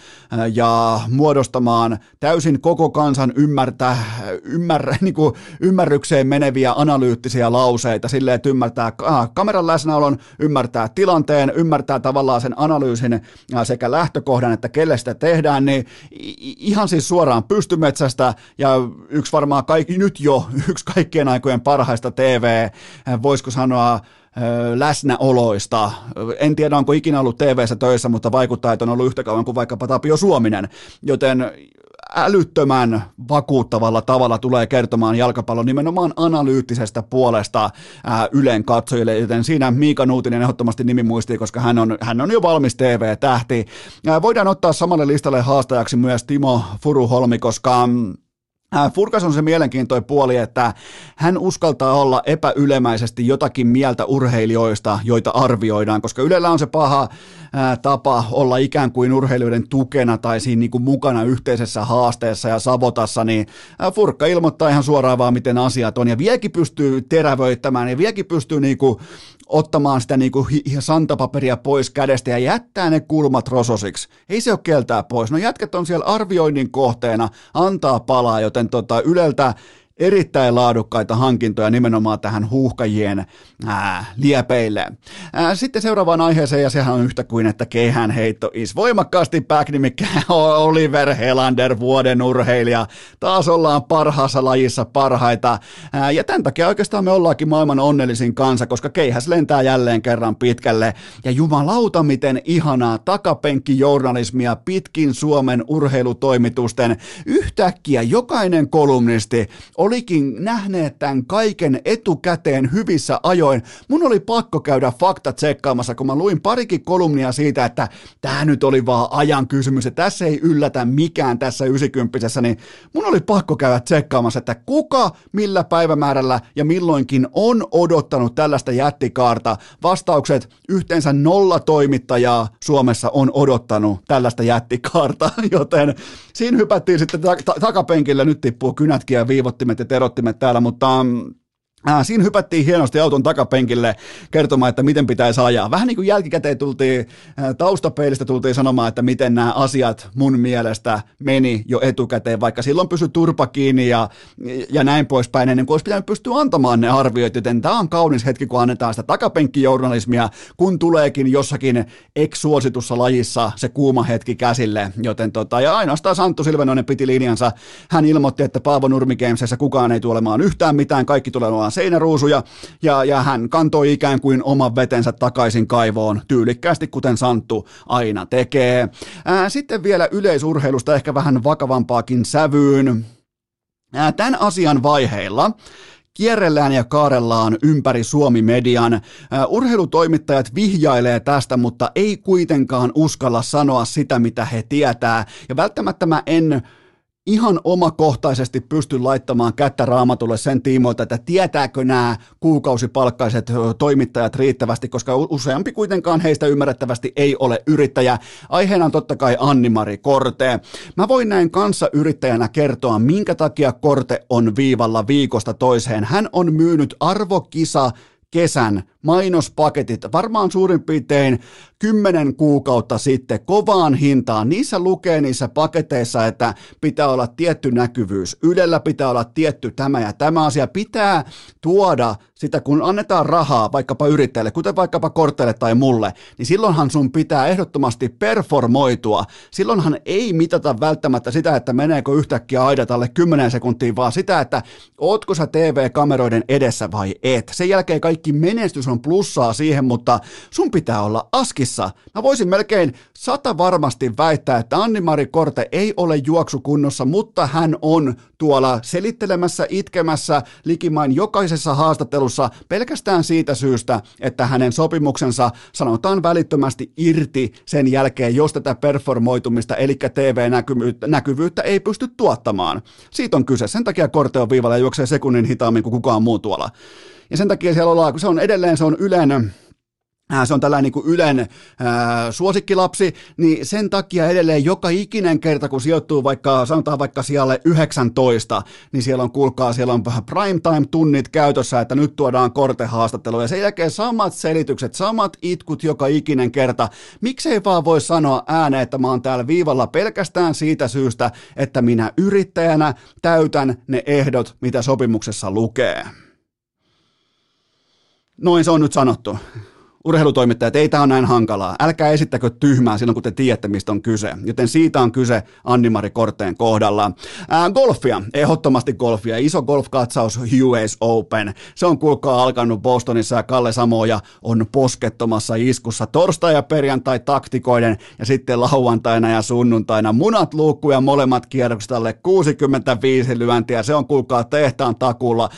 ja muodostamaan täysin koko kansan ymmärtää, ymmär, niin kuin ymmärrykseen meneviä analyyttisiä lauseita. Silleen, että ymmärtää kameran läsnäolon, ymmärtää tilanteen, ymmärtää tavallaan sen analyysin sekä lähtökohdan, että kelle sitä tehdään, niin ihan siis suoraan pystymme metsästä ja yksi varmaan kaikki, nyt jo yksi kaikkien aikojen parhaista TV, voisiko sanoa läsnäoloista. En tiedä, onko ikinä ollut tv töissä, mutta vaikuttaa, että on ollut yhtä kauan kuin vaikkapa Tapio Suominen, joten älyttömän vakuuttavalla tavalla tulee kertomaan jalkapallon nimenomaan analyyttisestä puolesta Ylen katsojille, joten siinä Miika Nuutinen ehdottomasti nimi muistii, koska hän on, hän on jo valmis TV-tähti. Voidaan ottaa samalle listalle haastajaksi myös Timo Furuholmi, koska mm, Furkas on se mielenkiintoinen puoli, että hän uskaltaa olla epäylemäisesti jotakin mieltä urheilijoista, joita arvioidaan, koska Ylellä on se paha tapa olla ikään kuin urheilijoiden tukena tai siinä niin kuin mukana yhteisessä haasteessa ja savotassa, niin Furkka ilmoittaa ihan suoraan vaan, miten asiat on, ja viekin pystyy terävöittämään, ja viekin pystyy niin kuin ottamaan sitä niin kuin santapaperia pois kädestä ja jättää ne kulmat rososiksi. Ei se ole keltää pois. No jätket on siellä arvioinnin kohteena, antaa palaa, joten tota, Yleltä erittäin laadukkaita hankintoja nimenomaan tähän huuhkajien ää, liepeille. Ää, sitten seuraavaan aiheeseen, ja sehän on yhtä kuin, että kehän heitto is voimakkaasti back, nimittäin Oliver Helander, vuoden urheilija. Taas ollaan parhaassa lajissa parhaita, ää, ja tämän takia oikeastaan me ollaankin maailman onnellisin kansa, koska keihäs lentää jälleen kerran pitkälle, ja jumalauta miten ihanaa takapenkkijournalismia pitkin Suomen urheilutoimitusten. Yhtäkkiä jokainen kolumnisti olikin nähneet tämän kaiken etukäteen hyvissä ajoin. Mun oli pakko käydä fakta tsekkaamassa, kun mä luin parikin kolumnia siitä, että tämä nyt oli vaan ajan kysymys, että tässä ei yllätä mikään tässä 90 niin mun oli pakko käydä tsekkaamassa, että kuka, millä päivämäärällä ja milloinkin on odottanut tällaista jättikaarta. Vastaukset yhteensä nolla toimittajaa Suomessa on odottanut tällaista jättikaarta, joten siinä hypättiin sitten takapenkillä, nyt tippuu kynätkin ja viivottimet ja terottimet täällä, mutta mm, siinä hypättiin hienosti auton takapenkille kertomaan, että miten pitäisi ajaa. Vähän niin kuin jälkikäteen tultiin, taustapeilistä tultiin sanomaan, että miten nämä asiat mun mielestä meni jo etukäteen, vaikka silloin pysyi turpa kiinni ja, ja näin poispäin, ennen kuin olisi pitänyt pystyä antamaan ne arvioit, joten tämä on kaunis hetki, kun annetaan sitä takapenkkijournalismia, kun tuleekin jossakin ex-suositussa lajissa se kuuma hetki käsille, joten tota, ja ainoastaan Santtu Silvenoinen piti linjansa. Hän ilmoitti, että Paavo Nurmi Gamesissa kukaan ei tule olemaan yhtään mitään, kaikki tulee olemaan seinäruusuja ja, ja hän kantoi ikään kuin oman vetensä takaisin kaivoon tyylikkäästi, kuten Santtu aina tekee. Ää, sitten vielä yleisurheilusta ehkä vähän vakavampaakin sävyyn. Ää, tämän asian vaiheilla kierrellään ja kaarellaan ympäri Suomi-median. urheilutoimittajat vihjailee tästä, mutta ei kuitenkaan uskalla sanoa sitä, mitä he tietää. Ja välttämättä mä en ihan omakohtaisesti pysty laittamaan kättä raamatulle sen tiimoilta, että tietääkö nämä kuukausipalkkaiset toimittajat riittävästi, koska useampi kuitenkaan heistä ymmärrettävästi ei ole yrittäjä. Aiheena on totta kai Anni-Mari Korte. Mä voin näin kanssa yrittäjänä kertoa, minkä takia Korte on viivalla viikosta toiseen. Hän on myynyt arvokisa kesän mainospaketit, varmaan suurin piirtein kymmenen kuukautta sitten kovaan hintaan. Niissä lukee niissä paketeissa, että pitää olla tietty näkyvyys. Ylellä pitää olla tietty tämä ja tämä asia. Pitää tuoda sitä, kun annetaan rahaa vaikkapa yrittäjälle, kuten vaikkapa kortteille tai mulle, niin silloinhan sun pitää ehdottomasti performoitua. Silloinhan ei mitata välttämättä sitä, että meneekö yhtäkkiä aidat alle 10 sekuntia, vaan sitä, että ootko sä TV-kameroiden edessä vai et. Sen jälkeen kaikki menestys on plussaa siihen, mutta sun pitää olla askissa. Mä voisin melkein sata varmasti väittää, että Anni-Mari Korte ei ole juoksukunnossa, mutta hän on tuolla selittelemässä, itkemässä likimain jokaisessa haastattelussa pelkästään siitä syystä, että hänen sopimuksensa sanotaan välittömästi irti sen jälkeen, jos tätä performoitumista, eli TV-näkyvyyttä ei pysty tuottamaan. Siitä on kyse. Sen takia Korte on viivalla ja juoksee sekunnin hitaammin kuin kukaan muu tuolla. Ja sen takia siellä ollaan, kun se on edelleen, se on Ylen se on tällainen niin kuin Ylen ää, suosikkilapsi, niin sen takia edelleen joka ikinen kerta, kun sijoittuu vaikka, sanotaan vaikka siellä 19, niin siellä on, kuulkaa, siellä on primetime-tunnit käytössä, että nyt tuodaan kortehaastattelu, ja sen jälkeen samat selitykset, samat itkut joka ikinen kerta. Miksei vaan voi sanoa ääneen, että mä oon täällä viivalla pelkästään siitä syystä, että minä yrittäjänä täytän ne ehdot, mitä sopimuksessa lukee. Noin se on nyt sanottu urheilutoimittajat, ei tämä ole näin hankalaa. Älkää esittäkö tyhmää silloin, kun te tiedätte, mistä on kyse. Joten siitä on kyse Anni-Mari Korteen kohdalla. Ää, golfia, ehdottomasti golfia. Iso golfkatsaus US Open. Se on kuulkaa alkanut Bostonissa ja Kalle Samoja on poskettomassa iskussa torstai ja perjantai taktikoiden ja sitten lauantaina ja sunnuntaina munat luukkuja molemmat kierrokset alle 65 lyöntiä. Se on kuulkaa tehtaan takulla.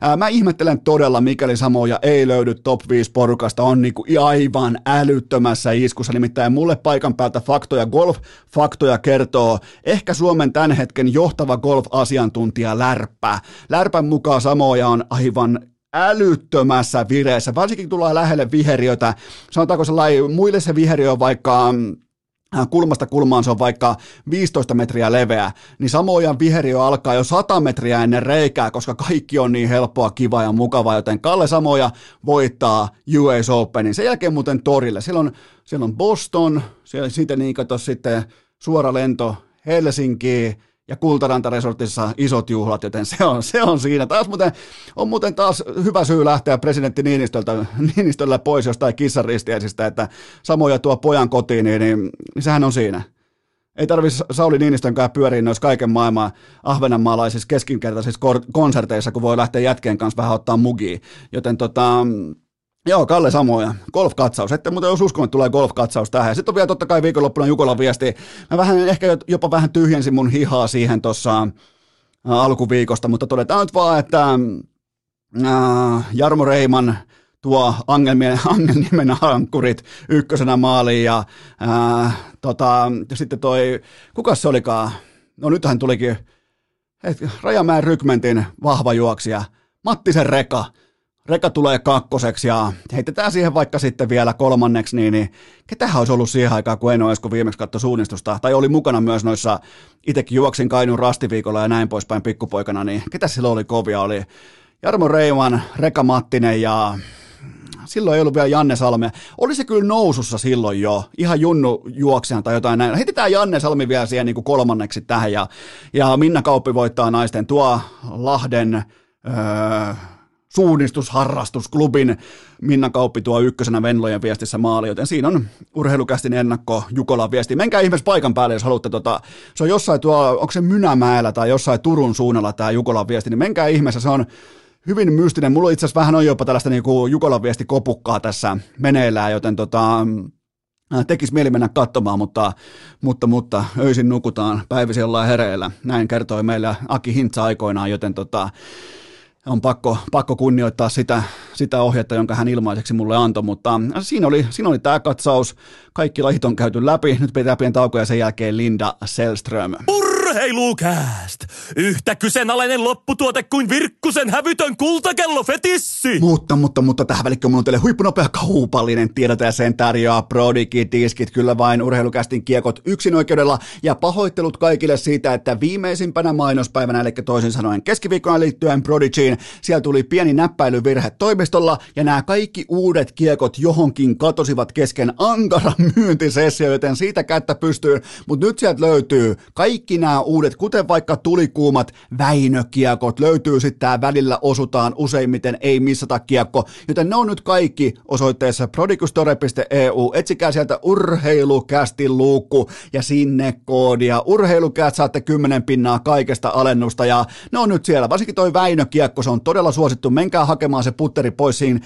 Ää, mä ihmettelen todella, mikäli Samoja ei löydy top 5 porukasta. On niin kuin aivan älyttömässä iskussa, nimittäin mulle paikan päältä faktoja, golf-faktoja kertoo ehkä Suomen tämän hetken johtava golf-asiantuntija Lärppä. Lärpän mukaan Samoja on aivan älyttömässä vireessä, varsinkin kun tulee lähelle viheriötä, sanotaanko sellainen, muille se viheriö on vaikka mm, kulmasta kulmaan se on vaikka 15 metriä leveä, niin samoja viheriö alkaa jo 100 metriä ennen reikää, koska kaikki on niin helppoa, kiva ja mukavaa, joten Kalle Samoja voittaa US Openin. Sen jälkeen muuten torille. Siellä on, siellä on Boston, siellä sitten niin sitten suora lento Helsinkiin, ja Kultaranta-resortissa isot juhlat, joten se on, se on siinä. Taas muuten, on muuten taas hyvä syy lähteä presidentti Niinistöltä, Niinistöllä pois jostain kissaristiäisistä, että samoja tuo pojan kotiin, niin, niin, niin sehän on siinä. Ei tarvitsisi Sauli Niinistönkään pyöriä noissa kaiken maailman ahvenanmaalaisissa keskinkertaisissa konserteissa, kun voi lähteä jätkeen kanssa vähän ottaa mugia. Joten tota, Joo, Kalle Samoja. Golf-katsaus. Ette muuten jos uskon, että tulee golf-katsaus tähän. Sitten on vielä totta kai viikonloppuna Jukolan viesti. Mä vähän, ehkä jopa vähän tyhjensin mun hihaa siihen tuossa alkuviikosta, mutta todetaan nyt vaan, että äh, Jarmo Reiman tuo Angelmien, Angelniemen ankkurit ykkösenä maaliin ja äh, tota, sitten toi, kuka se olikaan, no nythän tulikin et, Rajamäen rykmentin vahva juoksija, Mattisen Reka, Reka tulee kakkoseksi ja heitetään siihen vaikka sitten vielä kolmanneksi, niin, niin ketähän olisi ollut siihen aikaan, kun Eno Esko viimeksi katsoi suunnistusta, tai oli mukana myös noissa, itsekin juoksin Kainun rastiviikolla ja näin poispäin pikkupoikana, niin ketä silloin oli kovia, oli Jarmo Reiman, Reka Mattinen ja silloin ei ollut vielä Janne Salme. Oli se kyllä nousussa silloin jo, ihan junnu juoksijan tai jotain näin. Heitetään Janne Salmi vielä siihen niin kuin kolmanneksi tähän ja, ja Minna Kauppi voittaa naisten tuo Lahden öö, suunnistusharrastusklubin. Minna Kauppi tuo ykkösenä Venlojen viestissä maali, joten siinä on urheilukästin ennakko Jukolan viesti. Menkää ihmeessä paikan päälle, jos haluatte. Tota, se on jossain tuo, onko se Mynämäellä tai jossain Turun suunnalla tämä Jukolan viesti, niin menkää ihmeessä, se on hyvin mystinen. Mulla itse asiassa vähän on jopa tällaista niin kuin Jukolan viesti kopukkaa tässä meneillään, joten tota, tekisi mieli mennä katsomaan, mutta, mutta, mutta öisin nukutaan, päivisin ollaan hereillä. Näin kertoi meille Aki Hintsa aikoinaan, joten tota, on pakko, pakko kunnioittaa sitä, sitä ohjetta, jonka hän ilmaiseksi mulle antoi, mutta siinä oli, siinä oli tämä katsaus. Kaikki lajit on käyty läpi. Nyt pitää pieni tauko ja sen jälkeen Linda Selström. Urheilukääst! Yhtä kyseenalainen lopputuote kuin Virkkusen hävytön kultakello fetissi! Mutta, mutta, mutta tähän välikköön mun on teille huippunopea kaupallinen tiedot ja sen tarjoaa Prodigi diskit kyllä vain urheilukästin kiekot yksin oikeudella ja pahoittelut kaikille siitä, että viimeisimpänä mainospäivänä, eli toisin sanoen keskiviikkona liittyen Prodigyin, siellä tuli pieni näppäilyvirhe toimistolla ja nämä kaikki uudet kiekot johonkin katosivat kesken ankaran myyntisessio, joten siitä kättä pystyy, mutta nyt sieltä löytyy kaikki nämä uudet, kuten vaikka tulikuumat Väinökiekot, löytyy sitten tämä välillä osutaan useimmiten ei missata kiekko, joten ne on nyt kaikki osoitteessa prodigustore.eu, etsikää sieltä urheilukästi luukku ja sinne koodia, urheilukäst saatte 10 pinnaa kaikesta alennusta ja ne on nyt siellä, varsinkin toi Väinökiekko, se on todella suosittu, menkää hakemaan se putteri pois siinä,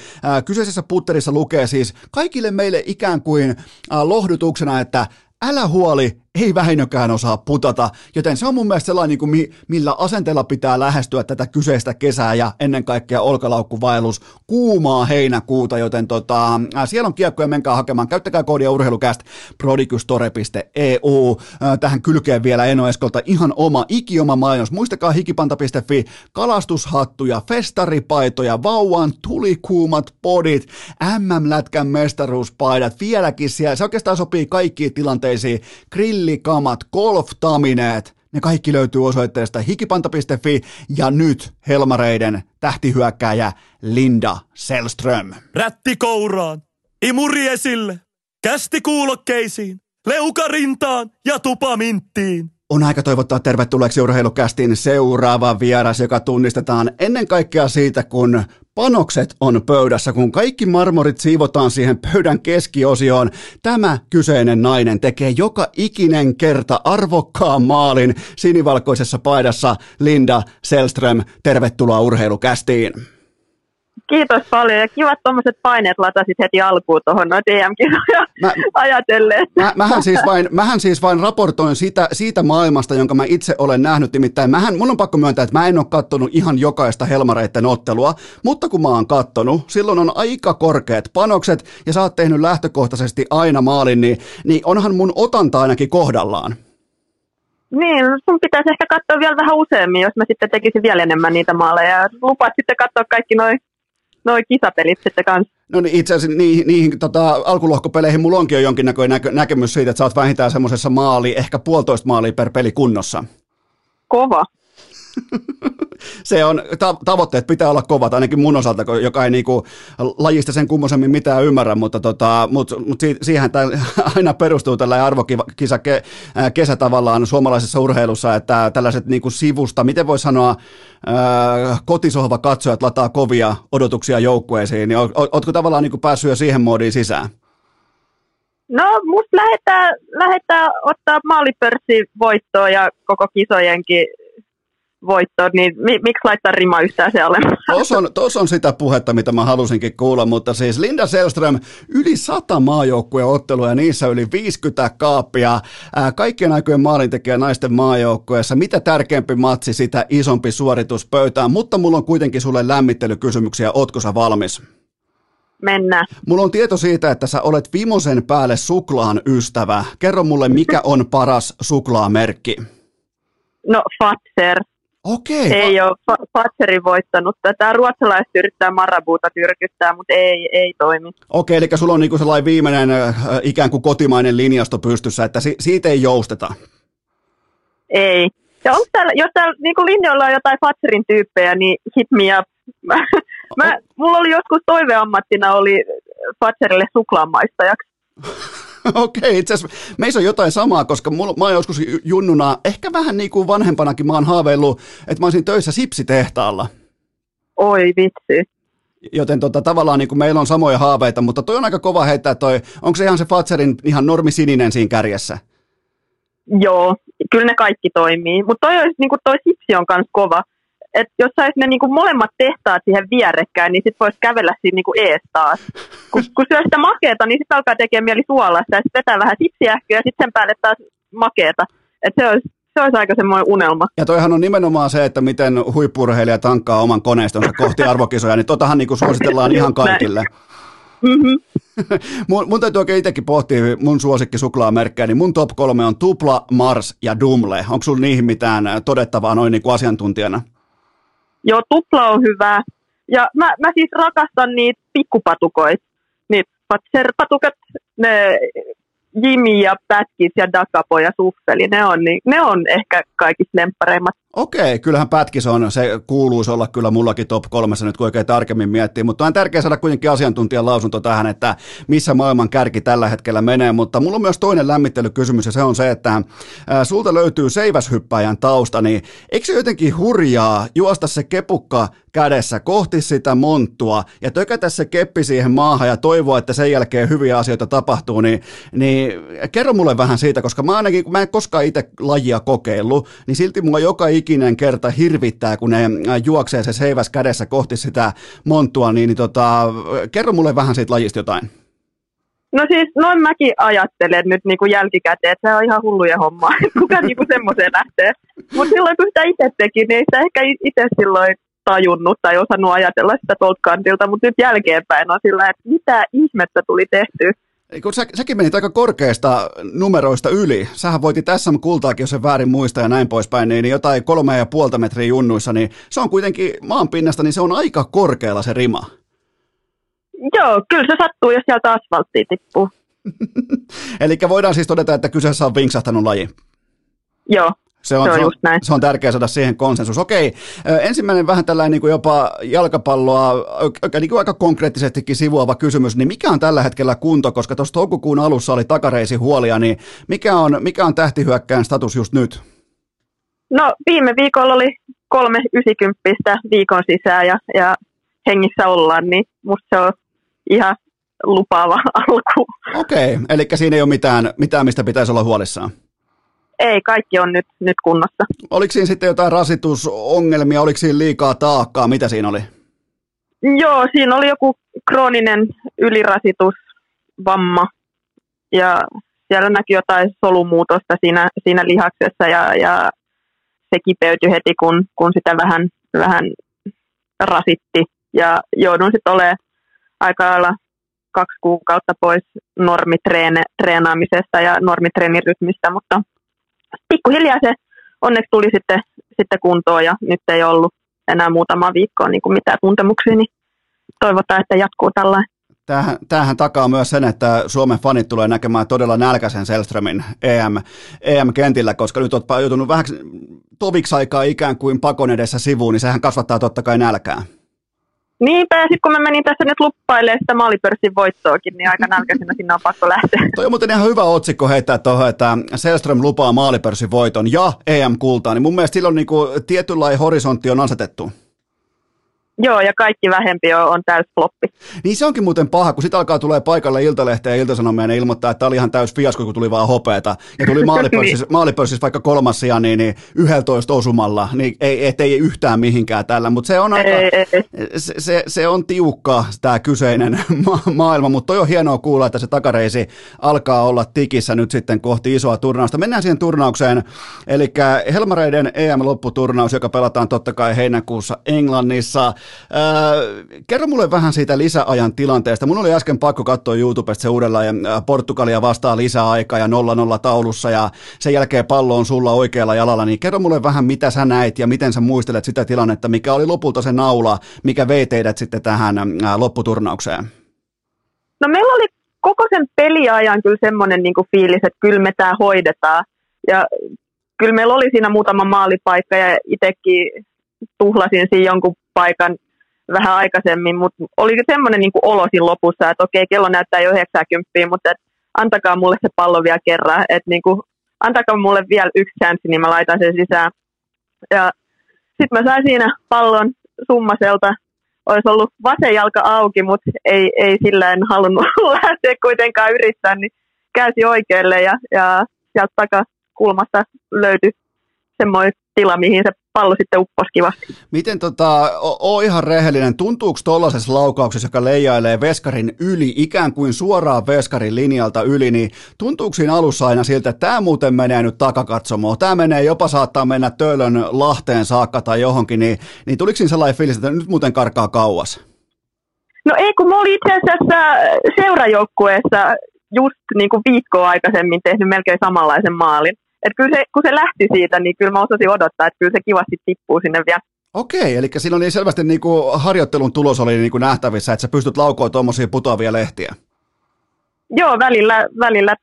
kyseisessä putterissa lukee siis kaikille meille ikään kuin lohdutuksena, että älä huoli, ei Väinökään osaa putata, joten se on mun mielestä sellainen, niin kuin millä asenteella pitää lähestyä tätä kyseistä kesää ja ennen kaikkea olkalaukkuvaellus kuumaa heinäkuuta, joten tota, siellä on kiekkoja, menkää hakemaan, käyttäkää koodia urheilukäst prodigustore.eu, tähän kylkeen vielä Eno Eskolta ihan oma, ikioma mainos, muistakaa hikipanta.fi, kalastushattuja, festaripaitoja, vauvan tulikuumat podit, MM-lätkän mestaruuspaidat, vieläkin siellä, se oikeastaan sopii kaikkiin tilanteisiin, grilli grilikamat, golftamineet, ne kaikki löytyy osoitteesta hikipanta.fi ja nyt Helmareiden tähtihyökkääjä Linda Selström. Rätti kouraan, imuri esille, kästi kuulokkeisiin, leuka rintaan ja tupaminttiin. On aika toivottaa tervetulleeksi urheilukästiin seuraava vieras, joka tunnistetaan ennen kaikkea siitä, kun panokset on pöydässä, kun kaikki marmorit siivotaan siihen pöydän keskiosioon. Tämä kyseinen nainen tekee joka ikinen kerta arvokkaan maalin sinivalkoisessa paidassa. Linda Selström, tervetuloa urheilukästiin. Kiitos paljon ja kivat tuommoiset paineet latasit heti alkuun tuohon noin DM-kisoja mä, ajatellen. Mä, mähän, siis vain, mähän siis vain raportoin siitä, siitä maailmasta, jonka mä itse olen nähnyt. Nimittäin mähän, mun on pakko myöntää, että mä en ole kattonut ihan jokaista Helmareitten ottelua, mutta kun mä oon kattonut, silloin on aika korkeat panokset ja sä oot tehnyt lähtökohtaisesti aina maalin, niin, niin onhan mun otanta ainakin kohdallaan. Niin, sun pitäisi ehkä katsoa vielä vähän useammin, jos mä sitten tekisin vielä enemmän niitä maaleja. Lupaat sitten katsoa kaikki noin noi kisapelit sitten kanssa. No niin, itse asiassa niihin, niihin tota, alkulohkopeleihin mulla onkin jo jonkinnäköinen näkö, näkemys siitä, että sä oot vähintään semmoisessa maali, ehkä puolitoista maalia per peli kunnossa. Kova se on, ta- tavoitteet pitää olla kovat, ainakin mun osalta, joka ei niinku lajista sen kummosemmin mitään ymmärrä, mutta tota, mut, mut si- siihen aina perustuu tällä arvokisa ke- kesä tavallaan suomalaisessa urheilussa, että tällaiset niinku sivusta, miten voi sanoa, kotisohva katsojat lataa kovia odotuksia joukkueisiin, niin ootko tavallaan niinku päässyt jo siihen moodiin sisään? No, musta lähettää, lähettää ottaa maalipörssi voittoa ja koko kisojenkin voittoon, niin mi- miksi laittaa rima yhtään se alemmas? Tuossa on, tos on sitä puhetta, mitä mä halusinkin kuulla, mutta siis Linda Selström, yli 100 maajoukkueen ottelua ja niissä yli 50 kaappia. Ää, kaikkien aikojen maalintekijä naisten maajoukkueessa. Mitä tärkeämpi matsi, sitä isompi suoritus pöytään, mutta mulla on kuitenkin sulle lämmittelykysymyksiä. Ootko sä valmis? Mennään. Mulla on tieto siitä, että sä olet vimosen päälle suklaan ystävä. Kerro mulle, mikä on paras suklaamerkki? No, Fatser. Okei. Ei ole Fa- Fatserin voittanut tätä. Ruotsalaiset yrittää Marabuuta tyrkyttää, mutta ei, ei toimi. Okei, eli sulla on niinku sellainen viimeinen äh, ikään kuin kotimainen linjasto pystyssä, että si- siitä ei jousteta. Ei. Ja onko täällä, jos täällä niin linjoilla on jotain Fatserin tyyppejä, niin hit me up. Mä, mä, mulla oli joskus toiveammattina oli Fatserille suklaamaistajaksi. Okei, itse asiassa meissä on jotain samaa, koska mulla, mä oon joskus junnuna, ehkä vähän niin kuin vanhempanakin mä oon haaveillut, että mä olisin töissä sipsitehtaalla. Oi vitsi. Joten tota, tavallaan niin kuin meillä on samoja haaveita, mutta toi on aika kova heittää toi, onko se ihan se Fatserin ihan normisininen siinä kärjessä? Joo, kyllä ne kaikki toimii. Mutta toi, olisi, niin toi sipsi on myös kova. Et jos sais ne niin molemmat tehtaat siihen vierekkäin, niin sitten voisi kävellä siinä niin ees taas. Kun, kun syö sitä makeeta, niin sitten alkaa tekemään mieli suolasta ja sitten vetää vähän sipsiähköä ja sitten sen päälle taas makeeta. Et se olisi, se olisi aika semmoinen unelma. Ja toihan on nimenomaan se, että miten huippurheilija tankkaa oman koneistonsa kohti arvokisoja, niin totahan niin kuin suositellaan ihan kaikille. Mm-hmm. mun, mun täytyy oikein itsekin pohtia mun suosikki suklaamerkkejä, niin mun top kolme on Tupla, Mars ja Dumle. Onko sulla niihin mitään todettavaa noin niin kuin asiantuntijana? Joo, tupla on hyvä. Ja mä, mä siis rakastan niitä pikkupatukoita. Niitä patserpatukat, ne Jimmy ja Pätkis ja Dakapo ja Suffeli, ne on, niin, ne on ehkä kaikista lemppareimmat. Okei, kyllähän Pätkis on, se kuuluisi olla kyllä mullakin top kolmessa nyt kun oikein tarkemmin miettii, mutta on tärkeää saada kuitenkin asiantuntijan lausunto tähän, että missä maailman kärki tällä hetkellä menee, mutta mulla on myös toinen lämmittelykysymys ja se on se, että sulta löytyy seiväshyppäjän tausta, niin eikö se jotenkin hurjaa juosta se kepukka kädessä kohti sitä monttua ja tökätä se keppi siihen maahan ja toivoa, että sen jälkeen hyviä asioita tapahtuu, niin, niin kerro mulle vähän siitä, koska mä ainakin, kun mä en koskaan itse lajia kokeillut, niin silti mua joka ikinen kerta hirvittää, kun ne juoksee se seiväs kädessä kohti sitä monttua, niin, niin tota, kerro mulle vähän siitä lajista jotain. No siis noin mäkin ajattelen nyt niin kuin jälkikäteen, että se on ihan hulluja hommaa, kuka niin semmoiseen lähtee. Mutta silloin kun sitä itse teki, niin sitä ehkä itse silloin tajunnut tai osannut ajatella sitä tuolta kantilta, mutta nyt jälkeenpäin on sillä, että mitä ihmettä tuli tehty. Kun sä, säkin menit aika korkeasta numeroista yli. Sähän voitit tässä kultaakin, jos en väärin muista ja näin poispäin, niin jotain kolme ja puolta metriä junnuissa, niin se on kuitenkin maanpinnasta, niin se on aika korkealla se rima. Joo, kyllä se sattuu, jos sieltä asfalttia tippuu. Eli voidaan siis todeta, että kyseessä on vinksahtanut laji. Joo, se on, se on, just näin. Se on tärkeää saada siihen konsensus. Okei, ensimmäinen vähän tällainen niin kuin jopa jalkapalloa niin kuin aika konkreettisestikin sivuava kysymys, niin mikä on tällä hetkellä kunto, koska tuossa toukokuun alussa oli takareisi huolia, niin mikä on, mikä on tähtihyökkään status just nyt? No viime viikolla oli kolme ysikymppistä viikon sisään ja, ja hengissä ollaan, niin musta se on ihan lupaava alku. Okei, eli siinä ei ole mitään, mitään mistä pitäisi olla huolissaan ei, kaikki on nyt, nyt kunnossa. Oliko siinä sitten jotain rasitusongelmia, oliko siinä liikaa taakkaa, mitä siinä oli? Joo, siinä oli joku krooninen ylirasitus, vamma ja siellä näki jotain solumuutosta siinä, siinä lihaksessa ja, ja se kipeytyi heti, kun, kun sitä vähän, vähän rasitti ja joudun sitten olemaan aika lailla kaksi kuukautta pois normitreenaamisesta ja normitreenirytmistä, mutta pikkuhiljaa se onneksi tuli sitten, sitten kuntoon ja nyt ei ollut enää muutama viikkoa niin kuin mitään tuntemuksia, niin toivotaan, että jatkuu tällä. Tämähän, tämähän takaa myös sen, että Suomen fanit tulee näkemään todella nälkäisen Selströmin EM, EM-kentillä, koska nyt olet joutunut vähän toviksi aikaa ikään kuin pakon edessä sivuun, niin sehän kasvattaa totta kai nälkää. Niinpä, ja sitten kun mä menin tässä nyt luppailemaan sitä maalipörssin voittoakin, niin aika nälkäisenä sinne on pakko lähteä. Toi on muuten ihan hyvä otsikko heittää tuohon, että Selström lupaa maalipörssin voiton ja EM-kultaa, niin mun mielestä silloin niin kuin tietynlainen horisontti on asetettu. Joo, ja kaikki vähempi on, on täys floppi. Niin se onkin muuten paha, kun sitten alkaa tulee paikalle Iltalehteen ja Iltasanomia ja ilmoittaa, että tämä oli ihan täys fiasko, kun tuli vaan hopeeta. Ja tuli maalipörssissä, niin. maalipörssissä vaikka kolmas sija, niin, niin 11 osumalla, niin ei, et, ei yhtään mihinkään tällä. Mutta se on aika, ei, ei. Se, se, se, on tiukka tämä kyseinen ma- maailma, mutta toi on hienoa kuulla, että se takareisi alkaa olla tikissä nyt sitten kohti isoa turnausta. Mennään siihen turnaukseen, eli Helmareiden EM-lopputurnaus, joka pelataan totta kai heinäkuussa Englannissa. Äh, kerro mulle vähän siitä lisäajan tilanteesta. Mun oli äsken pakko katsoa YouTubesta se uudelleen äh, Portugalia vastaa lisäaika ja 0-0 taulussa ja sen jälkeen pallo on sulla oikealla jalalla, niin kerro mulle vähän mitä sä näit ja miten sä muistelet sitä tilannetta, mikä oli lopulta se naula, mikä vei teidät sitten tähän äh, lopputurnaukseen? No meillä oli koko sen peliajan kyllä semmoinen niin fiilis, että kyllä me tämä hoidetaan. Ja kyllä meillä oli siinä muutama maalipaikka ja itsekin tuhlasin siinä jonkun paikan vähän aikaisemmin, mutta oli semmoinen niin olo siinä lopussa, että okei, kello näyttää jo 90, mutta et, antakaa mulle se pallo vielä kerran, että niin antakaa mulle vielä yksi chanssi, niin mä laitan sen sisään. Ja sitten mä sain siinä pallon summaselta, olisi ollut vasen jalka auki, mutta ei, ei sillä en halunnut lähteä kuitenkaan yrittää, niin käsi oikealle ja, ja sieltä takakulmasta löytyi semmoinen tila, mihin se pallo sitten upposi kivasti. Miten tota, oo ihan rehellinen, tuntuuko tuollaisessa laukauksessa, joka leijailee veskarin yli, ikään kuin suoraan veskarin linjalta yli, niin tuntuuko siinä alussa aina siltä, että tämä muuten menee nyt takakatsomoon, tämä menee jopa saattaa mennä Töölön Lahteen saakka tai johonkin, niin, niin tuliko siinä sellainen fiilis, että nyt muuten karkaa kauas? No ei, kun mä olin itse asiassa seurajoukkueessa just niin kuin viikkoa aikaisemmin tehnyt melkein samanlaisen maalin. Et kyllä se, kun se lähti siitä, niin kyllä mä osasin odottaa, että kyllä se kivasti tippuu sinne vielä. Okei, eli silloin niin selvästi niin kuin harjoittelun tulos oli niin kuin nähtävissä, että sä pystyt laukoa tuommoisia putoavia lehtiä. Joo, välillä, välillä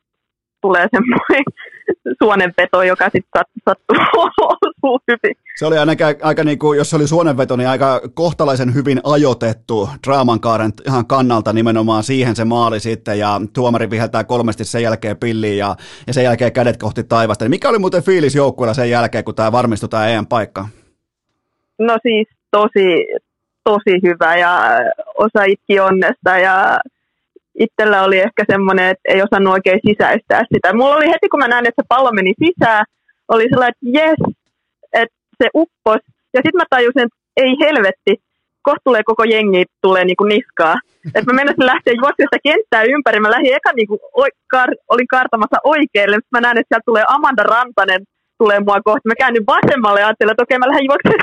tulee semmoinen suonenveto, joka sitten sattuu hyvin. Se oli ainakin aika, niin kuin, jos se oli suonenveto, niin aika kohtalaisen hyvin ajoitettu draaman kaaren ihan kannalta nimenomaan siihen se maali sitten, ja tuomari viheltää kolmesti sen jälkeen pilliin, ja, ja sen jälkeen kädet kohti taivasta. Niin mikä oli muuten fiilis joukkueella sen jälkeen, kun tämä varmistui tämä EM-paikka? No siis tosi, tosi hyvä, ja osa itki onnesta, ja itsellä oli ehkä semmoinen, että ei osannut oikein sisäistää sitä. Mulla oli heti, kun mä näin, että se pallo meni sisään, oli sellainen, että jes, että se uppos. Ja sitten mä tajusin, että ei helvetti, kohta tulee koko jengi tulee niinku niskaa. Että mä menisin lähteä juoksemaan sitä kenttää ympäri. Mä lähdin eka niinku, kar- olin kartamassa oikealle. Sitten mä näin, että sieltä tulee Amanda Rantanen tulee mua kohti. Mä käännyin vasemmalle ja ajattelin, että okei, mä lähden juoksemaan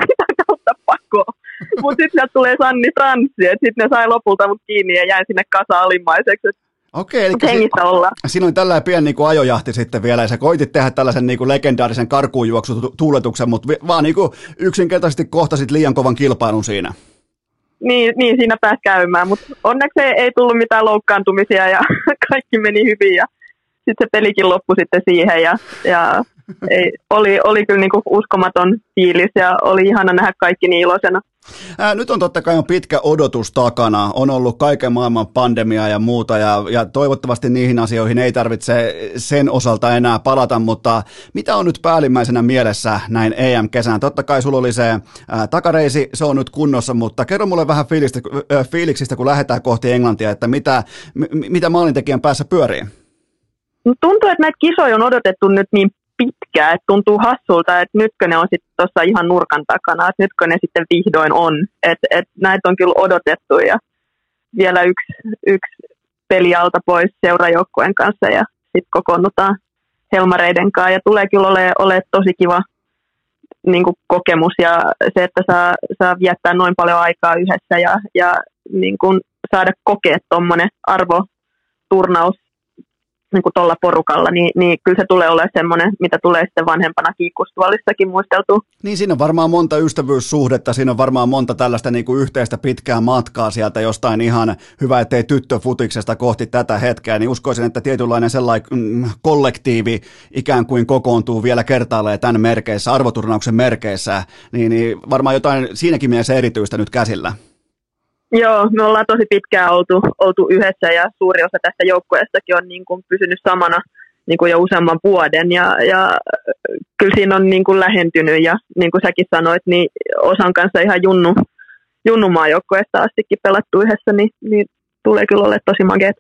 kautta pakoon. Mutta sitten sieltä tulee Sanni Franssi, että sitten ne sai lopulta mut kiinni ja jäin sinne kasa alimmaiseksi. Okei, eli hengissä ollaan. Siinä oli tällainen pieni niin kuin ajojahti sitten vielä, ja sä koitit tehdä tällaisen niin kuin legendaarisen karkuunjuoksutuuletuksen, mutta vaan niin kuin yksinkertaisesti kohtasit liian kovan kilpailun siinä. Niin, niin siinä pääsi käymään, mutta onneksi ei, ei tullut mitään loukkaantumisia ja kaikki meni hyvin ja sitten se pelikin loppui sitten siihen ja, ja ei, oli, oli kyllä niinku uskomaton fiilis ja oli ihana nähdä kaikki niin iloisena. Ää, nyt on totta kai on pitkä odotus takana. On ollut kaiken maailman pandemia ja muuta ja, ja toivottavasti niihin asioihin ei tarvitse sen osalta enää palata, mutta mitä on nyt päällimmäisenä mielessä näin EM-kesään? Totta kai sulla oli se ää, takareisi, se on nyt kunnossa, mutta kerro mulle vähän fiilistä, ää, fiiliksistä, kun lähdetään kohti Englantia, että mitä, m- mitä maalintekijän päässä pyörii? Tuntuu, että näitä kisoja on odotettu nyt niin pitkään, että tuntuu hassulta, että nytkö ne on sitten tuossa ihan nurkan takana, että nytkö ne sitten vihdoin on. Että et näitä on kyllä odotettu ja vielä yksi, yksi peli alta pois seurajoukkueen kanssa ja sitten kokoonnutaan Helmareiden kanssa ja tulee kyllä olemaan ole tosi kiva niin kuin kokemus ja se, että saa, saa viettää noin paljon aikaa yhdessä ja, ja niin kuin saada kokea tuommoinen arvoturnaus niin kuin tuolla porukalla, niin, niin kyllä se tulee olemaan semmoinen, mitä tulee sitten vanhempana kiikkustuolissakin muisteltu. Niin siinä on varmaan monta ystävyyssuhdetta, siinä on varmaan monta tällaista niin kuin yhteistä pitkää matkaa sieltä jostain ihan hyvä, ettei tyttöfutiksesta kohti tätä hetkeä, niin uskoisin, että tietynlainen sellainen mm, kollektiivi ikään kuin kokoontuu vielä kertaalleen tämän merkeissä, arvoturnauksen merkeissä, niin, niin varmaan jotain siinäkin mielessä erityistä nyt käsillä. Joo, me ollaan tosi pitkään oltu, oltu yhdessä ja suuri osa tästä joukkueestakin on niin kuin pysynyt samana niin kuin jo useamman vuoden ja, ja kyllä siinä on niin kuin lähentynyt ja niin kuin säkin sanoit, niin osan kanssa ihan junnu, junnumaan joukkueesta astikin pelattu yhdessä, niin, niin tulee kyllä olla tosi makeet.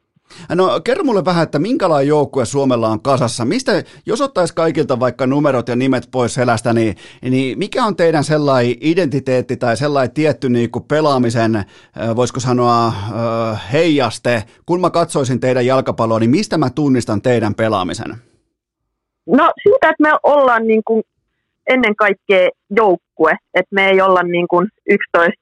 No kerro mulle vähän, että minkälainen joukkue Suomella on kasassa. Mistä, jos ottaisi kaikilta vaikka numerot ja nimet pois selästä, niin, niin mikä on teidän sellainen identiteetti tai sellainen tietty niin kuin pelaamisen, voisiko sanoa, heijaste? Kun mä katsoisin teidän jalkapalloa, niin mistä mä tunnistan teidän pelaamisen? No siitä, että me ollaan niin kuin ennen kaikkea joukkue, että me ei olla niin kuin 11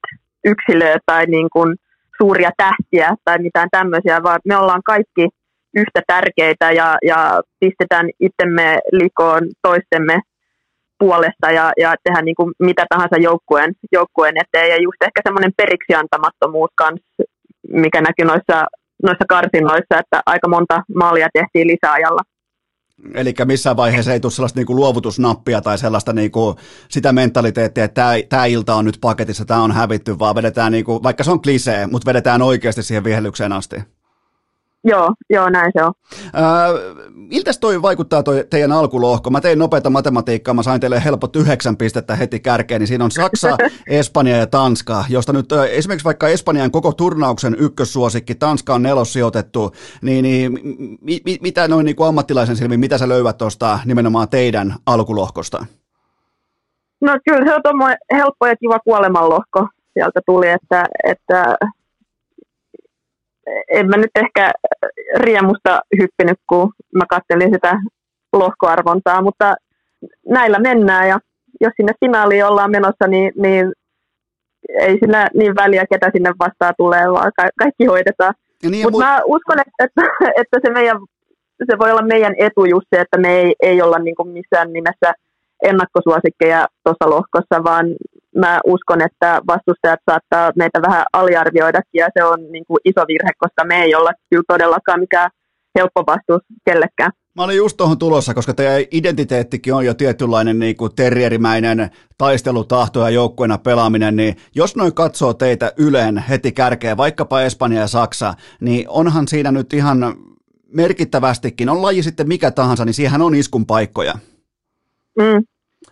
yksilöä tai niin kuin – suuria tähtiä tai mitään tämmöisiä, vaan me ollaan kaikki yhtä tärkeitä ja, ja pistetään itsemme likoon toistemme puolesta ja, ja tehdään niin kuin mitä tahansa joukkueen, joukkueen eteen. Ja just ehkä semmoinen periksi antamattomuus kanssa, mikä näkyy noissa, noissa karsinoissa, että aika monta maalia tehtiin lisäajalla. Eli missään vaiheessa ei tule sellaista niinku luovutusnappia tai sellaista niinku sitä mentaliteettia, että tämä, tämä ilta on nyt paketissa, tämä on hävitty, vaan vedetään, niinku, vaikka se on klisee, mutta vedetään oikeasti siihen vihellykseen asti. Joo, joo, näin se on. Äh, miltä toi vaikuttaa toi teidän alkulohko? Mä tein nopeata matematiikkaa, mä sain teille helpot yhdeksän pistettä heti kärkeen, niin siinä on Saksa, Espanja ja Tanska, josta nyt äh, esimerkiksi vaikka Espanjan koko turnauksen ykkössuosikki, Tanska on nelossijoitettu, niin, niin mi, mi, mitä noin niin kuin ammattilaisen silmin, mitä sä löydät tuosta nimenomaan teidän alkulohkosta? No kyllä se on helppo ja kiva kuolemanlohko sieltä tuli, että, että en mä nyt ehkä riemusta hyppinyt, kun mä kattelin sitä lohkoarvontaa, mutta näillä mennään ja jos sinne finaaliin ollaan menossa, niin, niin ei sillä niin väliä, ketä sinne vastaan tulee, vaan ka- kaikki hoidetaan. Niin, Mutta mu- mä uskon, että, että, että se, meidän, se voi olla meidän etu just se, että me ei, ei olla niin missään nimessä ennakkosuosikkeja tuossa lohkossa, vaan mä uskon, että vastustajat saattaa meitä vähän aliarvioidakin ja se on niin kuin iso virhe, koska me ei olla kyllä todellakaan mikään helppo vastus kellekään. Mä olin just tuohon tulossa, koska teidän identiteettikin on jo tietynlainen niin kuin terrierimäinen taistelutahto ja joukkueena pelaaminen, niin jos noin katsoo teitä Yleen heti kärkeen, vaikkapa Espanja ja Saksa, niin onhan siinä nyt ihan merkittävästikin, on laji sitten mikä tahansa, niin siihen on iskun paikkoja. Mm,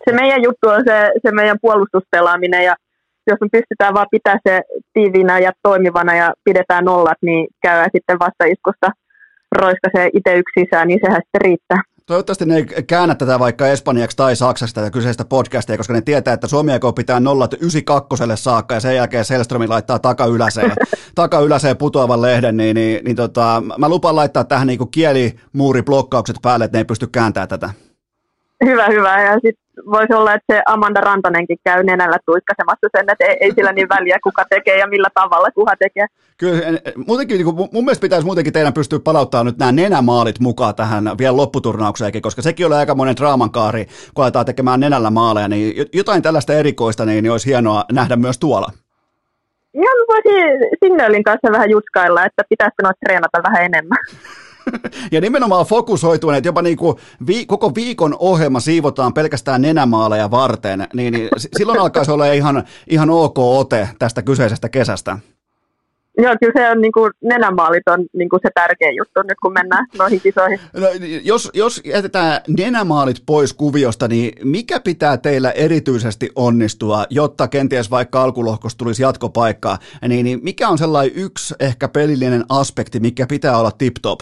se meidän juttu on se, se meidän puolustuspelaaminen ja jos me pystytään vaan pitää se tiiviinä ja toimivana ja pidetään nollat, niin käy sitten vastaiskusta roiskasee itse yksi sisään, niin sehän sitten riittää. Toivottavasti ne ei käännä tätä vaikka espanjaksi tai saksaksi tätä kyseistä podcastia, koska ne tietää, että Suomi aikoo pitää nollat 92 saakka ja sen jälkeen Selströmi laittaa takayläseen, takayläseen putoavan lehden, niin, niin, niin tota, mä lupaan laittaa tähän niin kielimuuriblokkaukset päälle, että ne ei pysty kääntämään tätä. Hyvä, hyvä. Ja sitten voisi olla, että se Amanda Rantanenkin käy nenällä tuikkasemassa sen, että ei, ei sillä niin väliä, kuka tekee ja millä tavalla kuka tekee. Kyllä, muutenkin, niin mun mielestä pitäisi muutenkin teidän pystyä palauttamaan nyt nämä nenämaalit mukaan tähän vielä lopputurnaukseenkin, koska sekin oli aika monen draamankaari, kun aletaan tekemään nenällä maaleja, niin jotain tällaista erikoista niin, niin olisi hienoa nähdä myös tuolla. Ihan voisin Signalin kanssa vähän jutskailla, että pitäisikö noita treenata vähän enemmän. ja nimenomaan fokusoituen, että jopa niin kuin vi, koko viikon ohjelma siivotaan pelkästään nenämaaleja varten, niin, niin silloin alkaisi olla ihan, ihan ok ote tästä kyseisestä kesästä. Joo, kyllä se on niin kuin, nenämaalit on niin kuin se tärkein juttu nyt, kun mennään noihin kisoihin. No, jos, jos jätetään nenämaalit pois kuviosta, niin mikä pitää teillä erityisesti onnistua, jotta kenties vaikka alkulohkosta tulisi jatkopaikkaa, niin, niin mikä on sellainen yksi ehkä pelillinen aspekti, mikä pitää olla tip-top?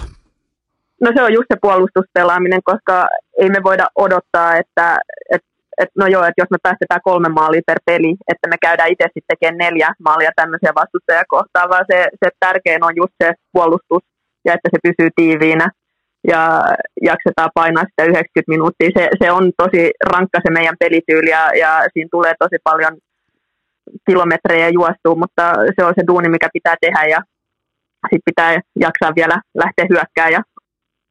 No se on just se puolustuspelaaminen, koska ei me voida odottaa, että, että et no joo, että jos me päästetään kolme maalia per peli, että me käydään itse sitten tekemään neljä maalia tämmöisiä vastustajia kohtaan, vaan se, se tärkein on just se puolustus ja että se pysyy tiiviinä ja jaksetaan painaa sitä 90 minuuttia. Se, se on tosi rankka se meidän pelityyli ja, ja siinä tulee tosi paljon kilometrejä juostua, mutta se on se duuni, mikä pitää tehdä ja sitten pitää jaksaa vielä lähteä hyökkää ja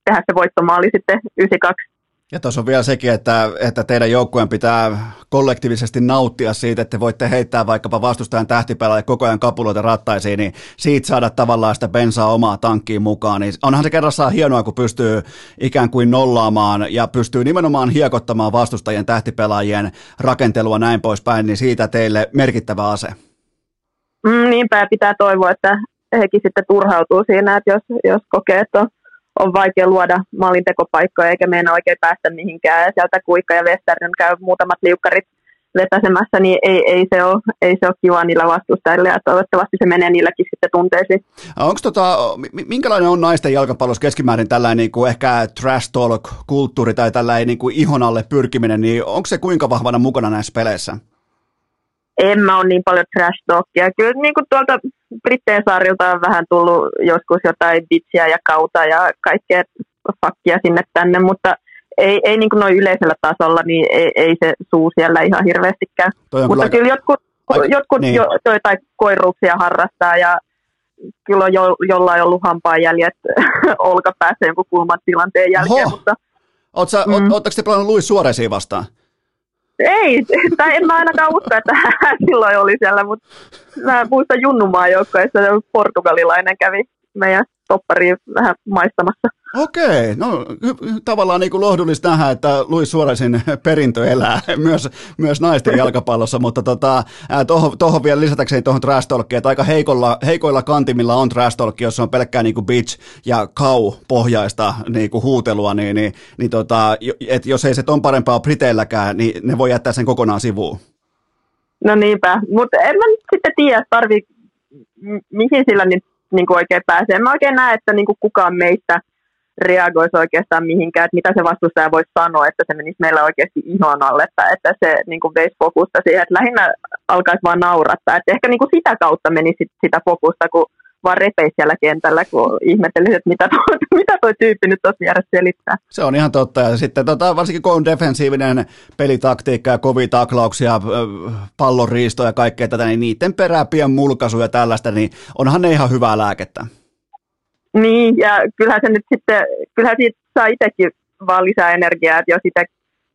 tehdä se voittomaali sitten 92. Ja tuossa on vielä sekin, että, että teidän joukkueen pitää kollektiivisesti nauttia siitä, että te voitte heittää vaikkapa vastustajan tähtipelaajalle koko ajan kapuloita rattaisiin, niin siitä saada tavallaan sitä bensaa omaa tankkiin mukaan. Niin onhan se kerrassaan hienoa, kun pystyy ikään kuin nollaamaan ja pystyy nimenomaan hiekottamaan vastustajien tähtipelaajien rakentelua näin poispäin, niin siitä teille merkittävä ase. Mm, niinpä pitää toivoa, että hekin sitten turhautuu siinä, että jos, jos kokee, että on on vaikea luoda maalintekopaikkoja eikä meidän oikein päästä mihinkään. Ja sieltä Kuikka ja Western käy muutamat liukkarit vetäsemässä, niin ei, ei, se ole, ei se ole kiva niillä vastustajille ja toivottavasti se menee niilläkin sitten tunteisiin. Onko tota, minkälainen on naisten jalkapallossa keskimäärin tällainen niin kuin ehkä trash talk-kulttuuri tai tällainen niin kuin ihon alle pyrkiminen, niin onko se kuinka vahvana mukana näissä peleissä? En mä ole niin paljon trash talkia. Kyllä niin kuin tuolta Britteen saarilta on vähän tullut joskus jotain bitsiä ja kauta ja kaikkea fakkia sinne tänne, mutta ei, ei niin kuin noin yleisellä tasolla, niin ei, ei se suu siellä ihan hirveästikään. Mutta kyllä, kyllä jotkut, Ai, jotkut niin. jo, joitain koiruuksia harrastaa ja kyllä on jo, jollain ollut hampaanjäljet olkapäässä jonkun kulman tilanteen jälkeen. Oho. Mutta, mm. Te pelannut Luis Suoresiin vastaan? Ei, tai en mä ainakaan usko, että hän silloin oli siellä, mutta mä muistan Junnumaan joukkoissa, portugalilainen kävi meidän toppariin vähän maistamassa. Okei, no tavallaan niin kuin lohdullista nähdä, että Luis Suoresin perintö elää myös, myös naisten jalkapallossa, mutta tota, tuohon toho vielä lisätäkseni tuohon trash että aika heikolla, heikoilla kantimilla on trash talk, jossa on pelkkää niin kuin bitch ja kau pohjaista niin kuin huutelua, niin, niin, niin tota, et jos ei se ton parempaa Briteilläkään, niin ne voi jättää sen kokonaan sivuun. No niinpä, mutta en mä nyt sitten tiedä, tarvii, mihin sillä nyt niin kuin oikein pääsee. Mä oikein näe, että niin kuin kukaan meistä reagoisi oikeastaan mihinkään, että mitä se vastustaja voisi sanoa, että se menisi meillä oikeasti ihon alle, että, että se niin kuin veisi fokusta siihen, että lähinnä alkaisi vaan naurattaa. Että ehkä niin kuin sitä kautta menisi sitä fokusta, kun vaan repeisi siellä kentällä, kun ihmettelisi, että mitä toi, mitä toi tyyppi nyt tuossa vieressä selittää. Se on ihan totta. Ja sitten tota, varsinkin kun on defensiivinen pelitaktiikka ja kovia taklauksia, pallon riisto ja kaikkea tätä, niin niiden peräpien mulkaisu ja tällaista, niin onhan ne ihan hyvää lääkettä. Niin, ja kyllähän se nyt sitten, kyllähän siitä saa itsekin vaan lisää energiaa, että jos itse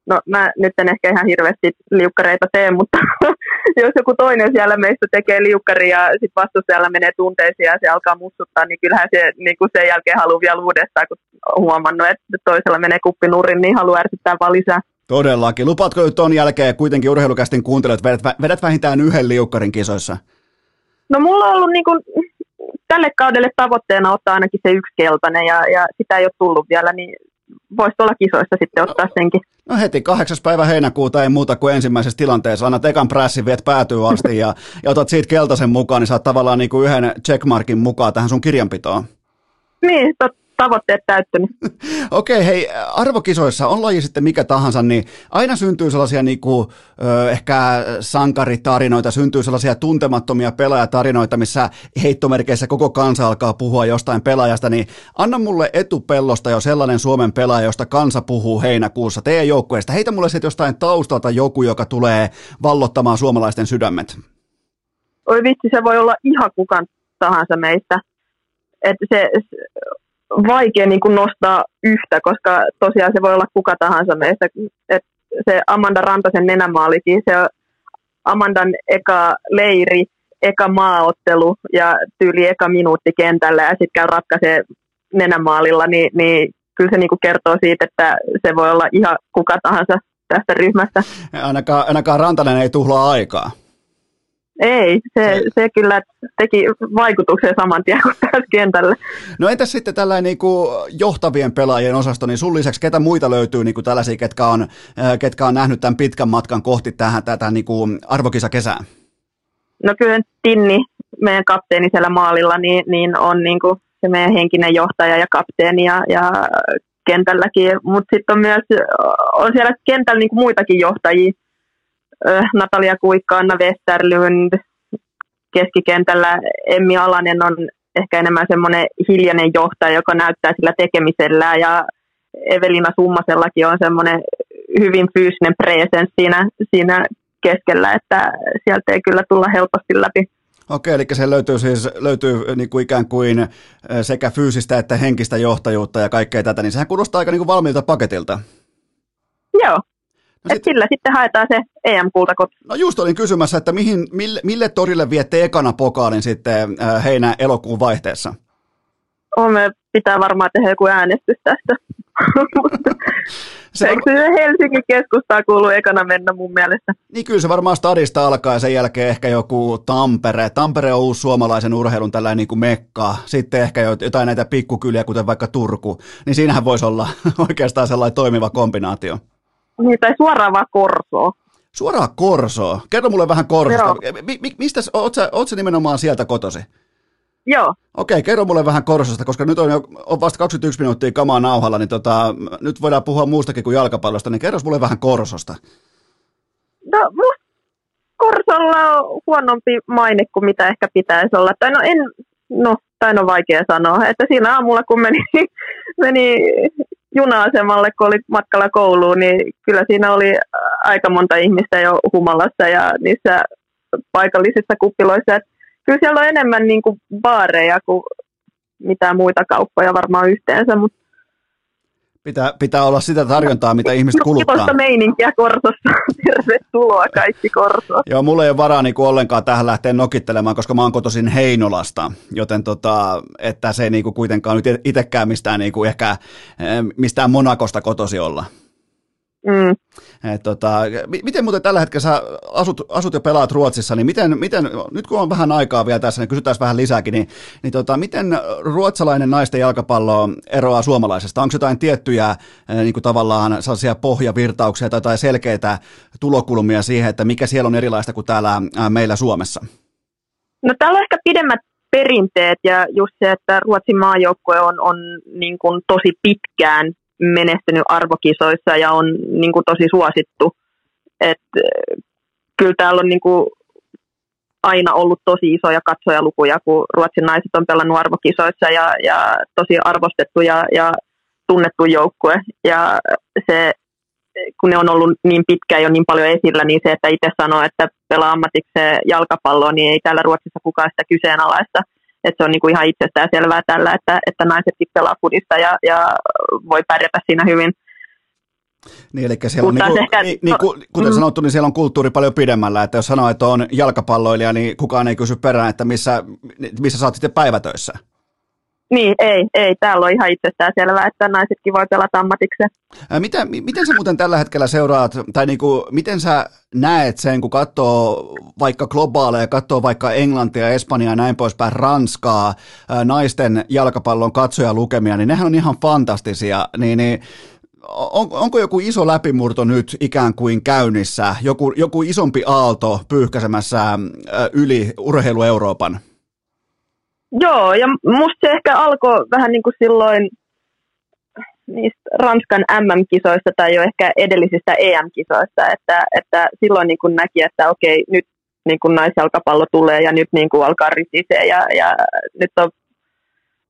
no mä nyt en ehkä ihan hirveästi liukkareita tee, mutta jos joku toinen siellä meistä tekee liukkari ja sitten vastustajalla menee tunteisiin ja se alkaa mussuttaa, niin kyllähän se niin kuin sen jälkeen haluaa vielä uudestaan, kun on huomannut, että toisella menee kuppi nurin, niin haluaa ärsyttää vaan lisää. Todellakin. Lupaatko tuon jälkeen kuitenkin urheilukästin kuuntelijat, vedät, vedät vähintään yhden liukkarin kisoissa? No mulla on ollut niin kuin, tälle kaudelle tavoitteena ottaa ainakin se yksi keltainen ja, ja sitä ei ole tullut vielä, niin voisi olla kisoissa sitten ottaa senkin. No heti kahdeksas päivä heinäkuuta ei muuta kuin ensimmäisessä tilanteessa. Annat ekan prässin, viet päätyy asti ja, ja otat siitä keltaisen mukaan, niin saat tavallaan niin kuin yhden checkmarkin mukaan tähän sun kirjanpitoon. Niin, tot, tavoitteet täyttynyt. Okei, okay, hei, arvokisoissa, on laji sitten mikä tahansa, niin aina syntyy sellaisia niin kuin, ehkä sankaritarinoita, syntyy sellaisia tuntemattomia pelaajatarinoita, missä heittomerkeissä koko kansa alkaa puhua jostain pelaajasta, niin anna mulle etupellosta jo sellainen Suomen pelaaja, josta kansa puhuu heinäkuussa teidän joukkueesta. Heitä mulle sitten jostain taustalta joku, joka tulee vallottamaan suomalaisten sydämet. Oi vitsi, se voi olla ihan kukan tahansa meistä. että se, vaikea niin kuin nostaa yhtä, koska tosiaan se voi olla kuka tahansa meistä. Et se Amanda Rantasen nenämaalikin, se Amandan eka leiri, eka maaottelu ja tyyli eka minuutti kentällä ja sitten käy ratkaisee nenämaalilla, niin, niin kyllä se niin kuin kertoo siitä, että se voi olla ihan kuka tahansa tästä ryhmästä. Ainakaan, ainakaan Rantanen ei tuhlaa aikaa. Ei, se, se kyllä teki vaikutuksen saman tien kuin tässä kentällä. No entäs sitten tällainen niin kuin johtavien pelaajien osasto, niin sun lisäksi ketä muita löytyy niin kuin tällaisia, ketkä on, ketkä on nähnyt tämän pitkän matkan kohti tähän, tätä niin kuin arvokisakesää? No kyllä Tinni, meidän kapteeni siellä maalilla, niin, niin on niin kuin se meidän henkinen johtaja ja kapteeni ja, ja kentälläkin, mutta sitten on myös on siellä kentällä niin kuin muitakin johtajia, Natalia Kuikka, Anna Westerlund, keskikentällä Emmi Alanen on ehkä enemmän semmoinen hiljainen johtaja, joka näyttää sillä tekemisellä ja Evelina Summasellakin on semmoinen hyvin fyysinen presence siinä, siinä keskellä, että sieltä ei kyllä tulla helposti läpi. Okei, eli se löytyy siis löytyy niin kuin ikään kuin sekä fyysistä että henkistä johtajuutta ja kaikkea tätä, niin sehän kuulostaa aika niin kuin valmiilta paketilta. Joo, No sit, sillä sitten haetaan se EM-kulta No just olin kysymässä, että mihin, mille, mille torille viette ekana pokaalin sitten äh, heinä elokuun vaihteessa? On, me pitää varmaan tehdä joku äänestys tästä. se Eikö se Helsingin keskustaa kuulu ekana mennä mun mielestä? Niin kyllä se varmaan stadista alkaa ja sen jälkeen ehkä joku Tampere. Tampere on uusi suomalaisen urheilun tällainen niin kuin mekka. Sitten ehkä jotain näitä pikkukyliä, kuten vaikka Turku. Niin siinähän voisi olla oikeastaan sellainen toimiva kombinaatio. Niin, tai suoraan vaan Korsoa. Suoraan Korsoa. Kerro mulle vähän Korsosta. Joo. Mi- mi- mistä, oot sä, oot sä nimenomaan sieltä kotosi? Joo, Okei, kerro mulle vähän Korsosta, koska nyt on jo on vasta 21 minuuttia kamaa nauhalla, niin tota, nyt voidaan puhua muustakin kuin jalkapallosta, niin kerros mulle vähän Korsosta. no Korsolla on huonompi maine kuin mitä ehkä pitäisi olla. Tai no en, no, tai on vaikea sanoa, että siinä aamulla kun meni, meni juna-asemalle, kun oli matkalla kouluun, niin kyllä siinä oli aika monta ihmistä jo humalassa ja niissä paikallisissa kuppiloissa. Et kyllä siellä on enemmän niin kuin baareja kuin mitään muita kauppoja varmaan yhteensä, mutta Pitää, pitää olla sitä tarjontaa, mitä ihmiset kuluttaa. Kivosta meininkiä Korsossa. Tervetuloa kaikki Korsoon. Joo, mulla ei ole varaa niin ollenkaan tähän lähteä nokittelemaan, koska mä oon kotoisin Heinolasta, joten tota, että se ei niin kuin kuitenkaan nyt itsekään mistään niin kuin ehkä eh, mistään Monakosta kotosi olla. Mm. Et tota, mi- miten muuten tällä hetkellä sä asut, asut ja pelaat Ruotsissa, niin miten, miten, nyt kun on vähän aikaa vielä tässä, niin kysytään vähän lisääkin, niin, niin tota, miten ruotsalainen naisten jalkapallo eroaa suomalaisesta? Onko jotain tiettyjä eh, niin kuin tavallaan sellaisia pohjavirtauksia tai jotain selkeitä tulokulmia siihen, että mikä siellä on erilaista kuin täällä ää, meillä Suomessa? No täällä on ehkä pidemmät perinteet ja just se, että Ruotsin maajoukkue on, on niin kuin tosi pitkään menestynyt arvokisoissa ja on niin kuin tosi suosittu. Et, kyllä täällä on niin kuin aina ollut tosi isoja katsojalukuja, kun Ruotsin naiset on pelannut arvokisoissa ja, ja tosi arvostettu ja, ja tunnettu joukkue. Ja se, kun ne on ollut niin pitkään jo niin paljon esillä, niin se, että itse sanoo, että pelaa ammatikseen jalkapalloa, niin ei täällä Ruotsissa kukaan sitä kyseenalaista. Että se on niin kuin ihan itsestään selvää tällä, että, että naisetkin pelaa fudista ja, ja voi pärjätä siinä hyvin. Niin, eli siellä on, niin kuin, ehkä- niin, niin, ku- kuten Mm. sanottu, niin siellä on kulttuuri paljon pidemmällä, että jos sanoo, että on jalkapalloilija, niin kukaan ei kysy perään, että missä, missä sä oot sitten päivätöissä. Niin, ei, ei. Täällä on ihan itsestään selvää, että naisetkin voi pelata ammatikseen. Ää, Miten, mi- miten sä muuten tällä hetkellä seuraat, tai niinku, miten sä näet sen, kun katsoo vaikka globaaleja, katsoo vaikka Englantia, Espanjaa ja näin poispäin, Ranskaa, naisten jalkapallon katsojalukemia, niin nehän on ihan fantastisia, niin, niin on, onko joku iso läpimurto nyt ikään kuin käynnissä, joku, joku isompi aalto pyyhkäsemässä yli urheilu Euroopan? Joo, ja musta se ehkä alkoi vähän niin kuin silloin niistä Ranskan MM-kisoista tai jo ehkä edellisistä EM-kisoista, että, että silloin niin kuin näki, että okei, nyt niin kuin naisjalkapallo tulee ja nyt niin kuin alkaa ritisee ja, ja nyt on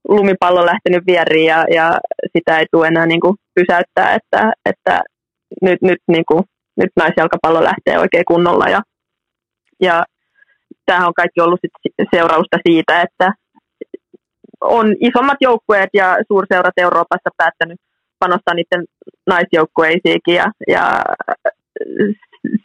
lumipallo lähtenyt vieriin ja, ja sitä ei tule enää niin kuin pysäyttää, että, että nyt, nyt, niin kuin, nyt naisjalkapallo lähtee oikein kunnolla ja, ja tämähän on kaikki ollut sit seurausta siitä, että on isommat joukkueet ja suurseurat Euroopassa päättänyt panostaa niiden naisjoukkueisiinkin ja, ja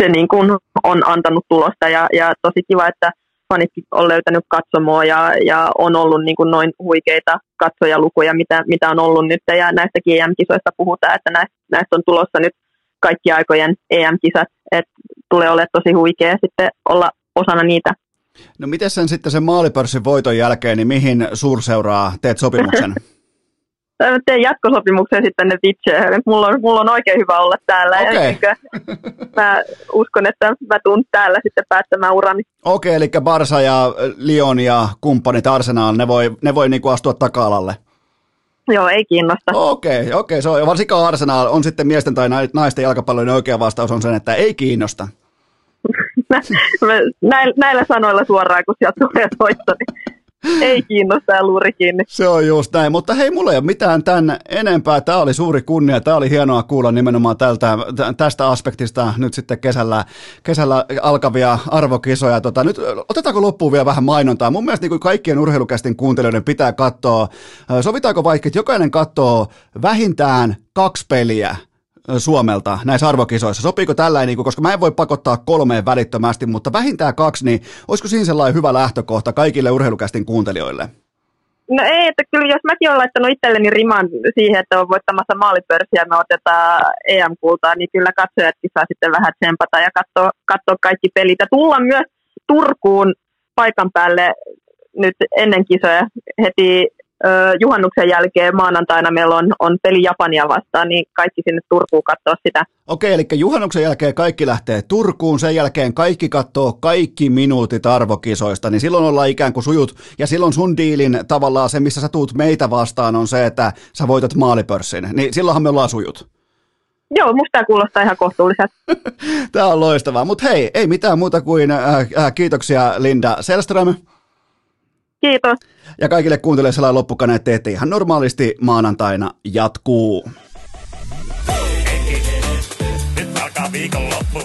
se niin kuin on antanut tulosta ja, ja tosi kiva, että fanitkin on löytänyt katsomoa ja, ja on ollut niin kuin noin huikeita katsojalukuja, mitä, mitä on ollut nyt ja näistäkin EM-kisoista puhutaan, että näistä, näistä on tulossa nyt kaikki aikojen EM-kisat, että tulee olemaan tosi huikea sitten olla osana niitä. No miten sen sitten sen maalipörssin voiton jälkeen, niin mihin suurseuraa teet sopimuksen? Teen jatkosopimuksen sitten ne pitcheen. Mulla on, mulla on oikein hyvä olla täällä. Okei. Ja niinkö, mä uskon, että mä tuun täällä sitten päättämään urani. Okei, eli Barsa ja Lyon ja kumppanit Arsenal, ne voi, ne voi niinku astua taka-alalle. Joo, ei kiinnosta. Okei, okei, se on, varsinkaan Arsenal on sitten miesten tai nai- naisten jalkapallon oikea vastaus on sen, että ei kiinnosta. Näillä, näillä sanoilla suoraan, kun sieltä tulee soitto, niin ei kiinnosta ja luuri kiinni. Se on just näin, mutta hei, mulla ei ole mitään tämän enempää. Tämä oli suuri kunnia, tämä oli hienoa kuulla nimenomaan tältä, tä- tästä aspektista nyt sitten kesällä, kesällä alkavia arvokisoja. Tota, nyt otetaanko loppuun vielä vähän mainontaa? Mun mielestä niin kaikkien urheilukästin kuuntelijoiden pitää katsoa, sovitaanko vaikka, että jokainen katsoo vähintään kaksi peliä Suomelta näissä arvokisoissa. Sopiiko tällainen, niin koska mä en voi pakottaa kolmeen välittömästi, mutta vähintään kaksi, niin olisiko siinä sellainen hyvä lähtökohta kaikille urheilukästin kuuntelijoille? No ei, että kyllä jos mäkin olen laittanut itselleni riman siihen, että on voittamassa maalipörssiä me otetaan EM-kultaa, niin kyllä katsojatkin saa sitten vähän tsempata ja katsoa, katsoa kaikki pelit. Ja tulla myös Turkuun paikan päälle nyt ennen kisoja heti juhannuksen jälkeen maanantaina meillä on, on peli Japania vastaan, niin kaikki sinne Turkuun katsoo sitä. Okei, eli juhannuksen jälkeen kaikki lähtee Turkuun, sen jälkeen kaikki katsoo kaikki minuutit arvokisoista, niin silloin ollaan ikään kuin sujut, ja silloin sun diilin tavallaan se, missä sä tuut meitä vastaan, on se, että sä voitat maalipörssin, niin silloinhan me ollaan sujut. Joo, musta tämä kuulostaa ihan kohtuulliselta. tämä on loistavaa, mutta hei, ei mitään muuta kuin äh, äh, kiitoksia Linda Selström. Kiitos. Ja kaikille kuuntelijoille sellainen loppukaneet teette ihan normaalisti maanantaina jatkuu. Nyt alkaa viikonloppu.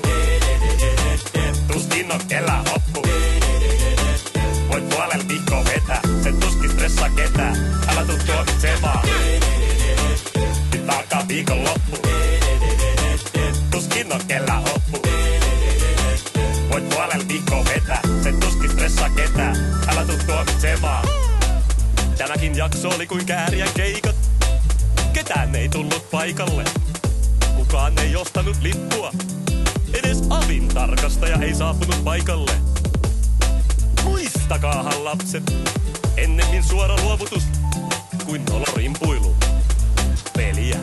Tuskin on kellä Tämäkin jakso oli kuin kääriä keikat. Ketään ei tullut paikalle. Kukaan ei ostanut lippua. Edes avin tarkastaja ei saapunut paikalle. Muistakaahan lapset, ennemmin suora luovutus kuin nolorimpuilu. Peliä.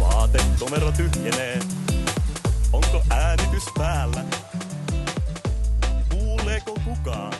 Vaatetomero tyhjenee. Onko äänitys päällä? kuuleeko kukaan?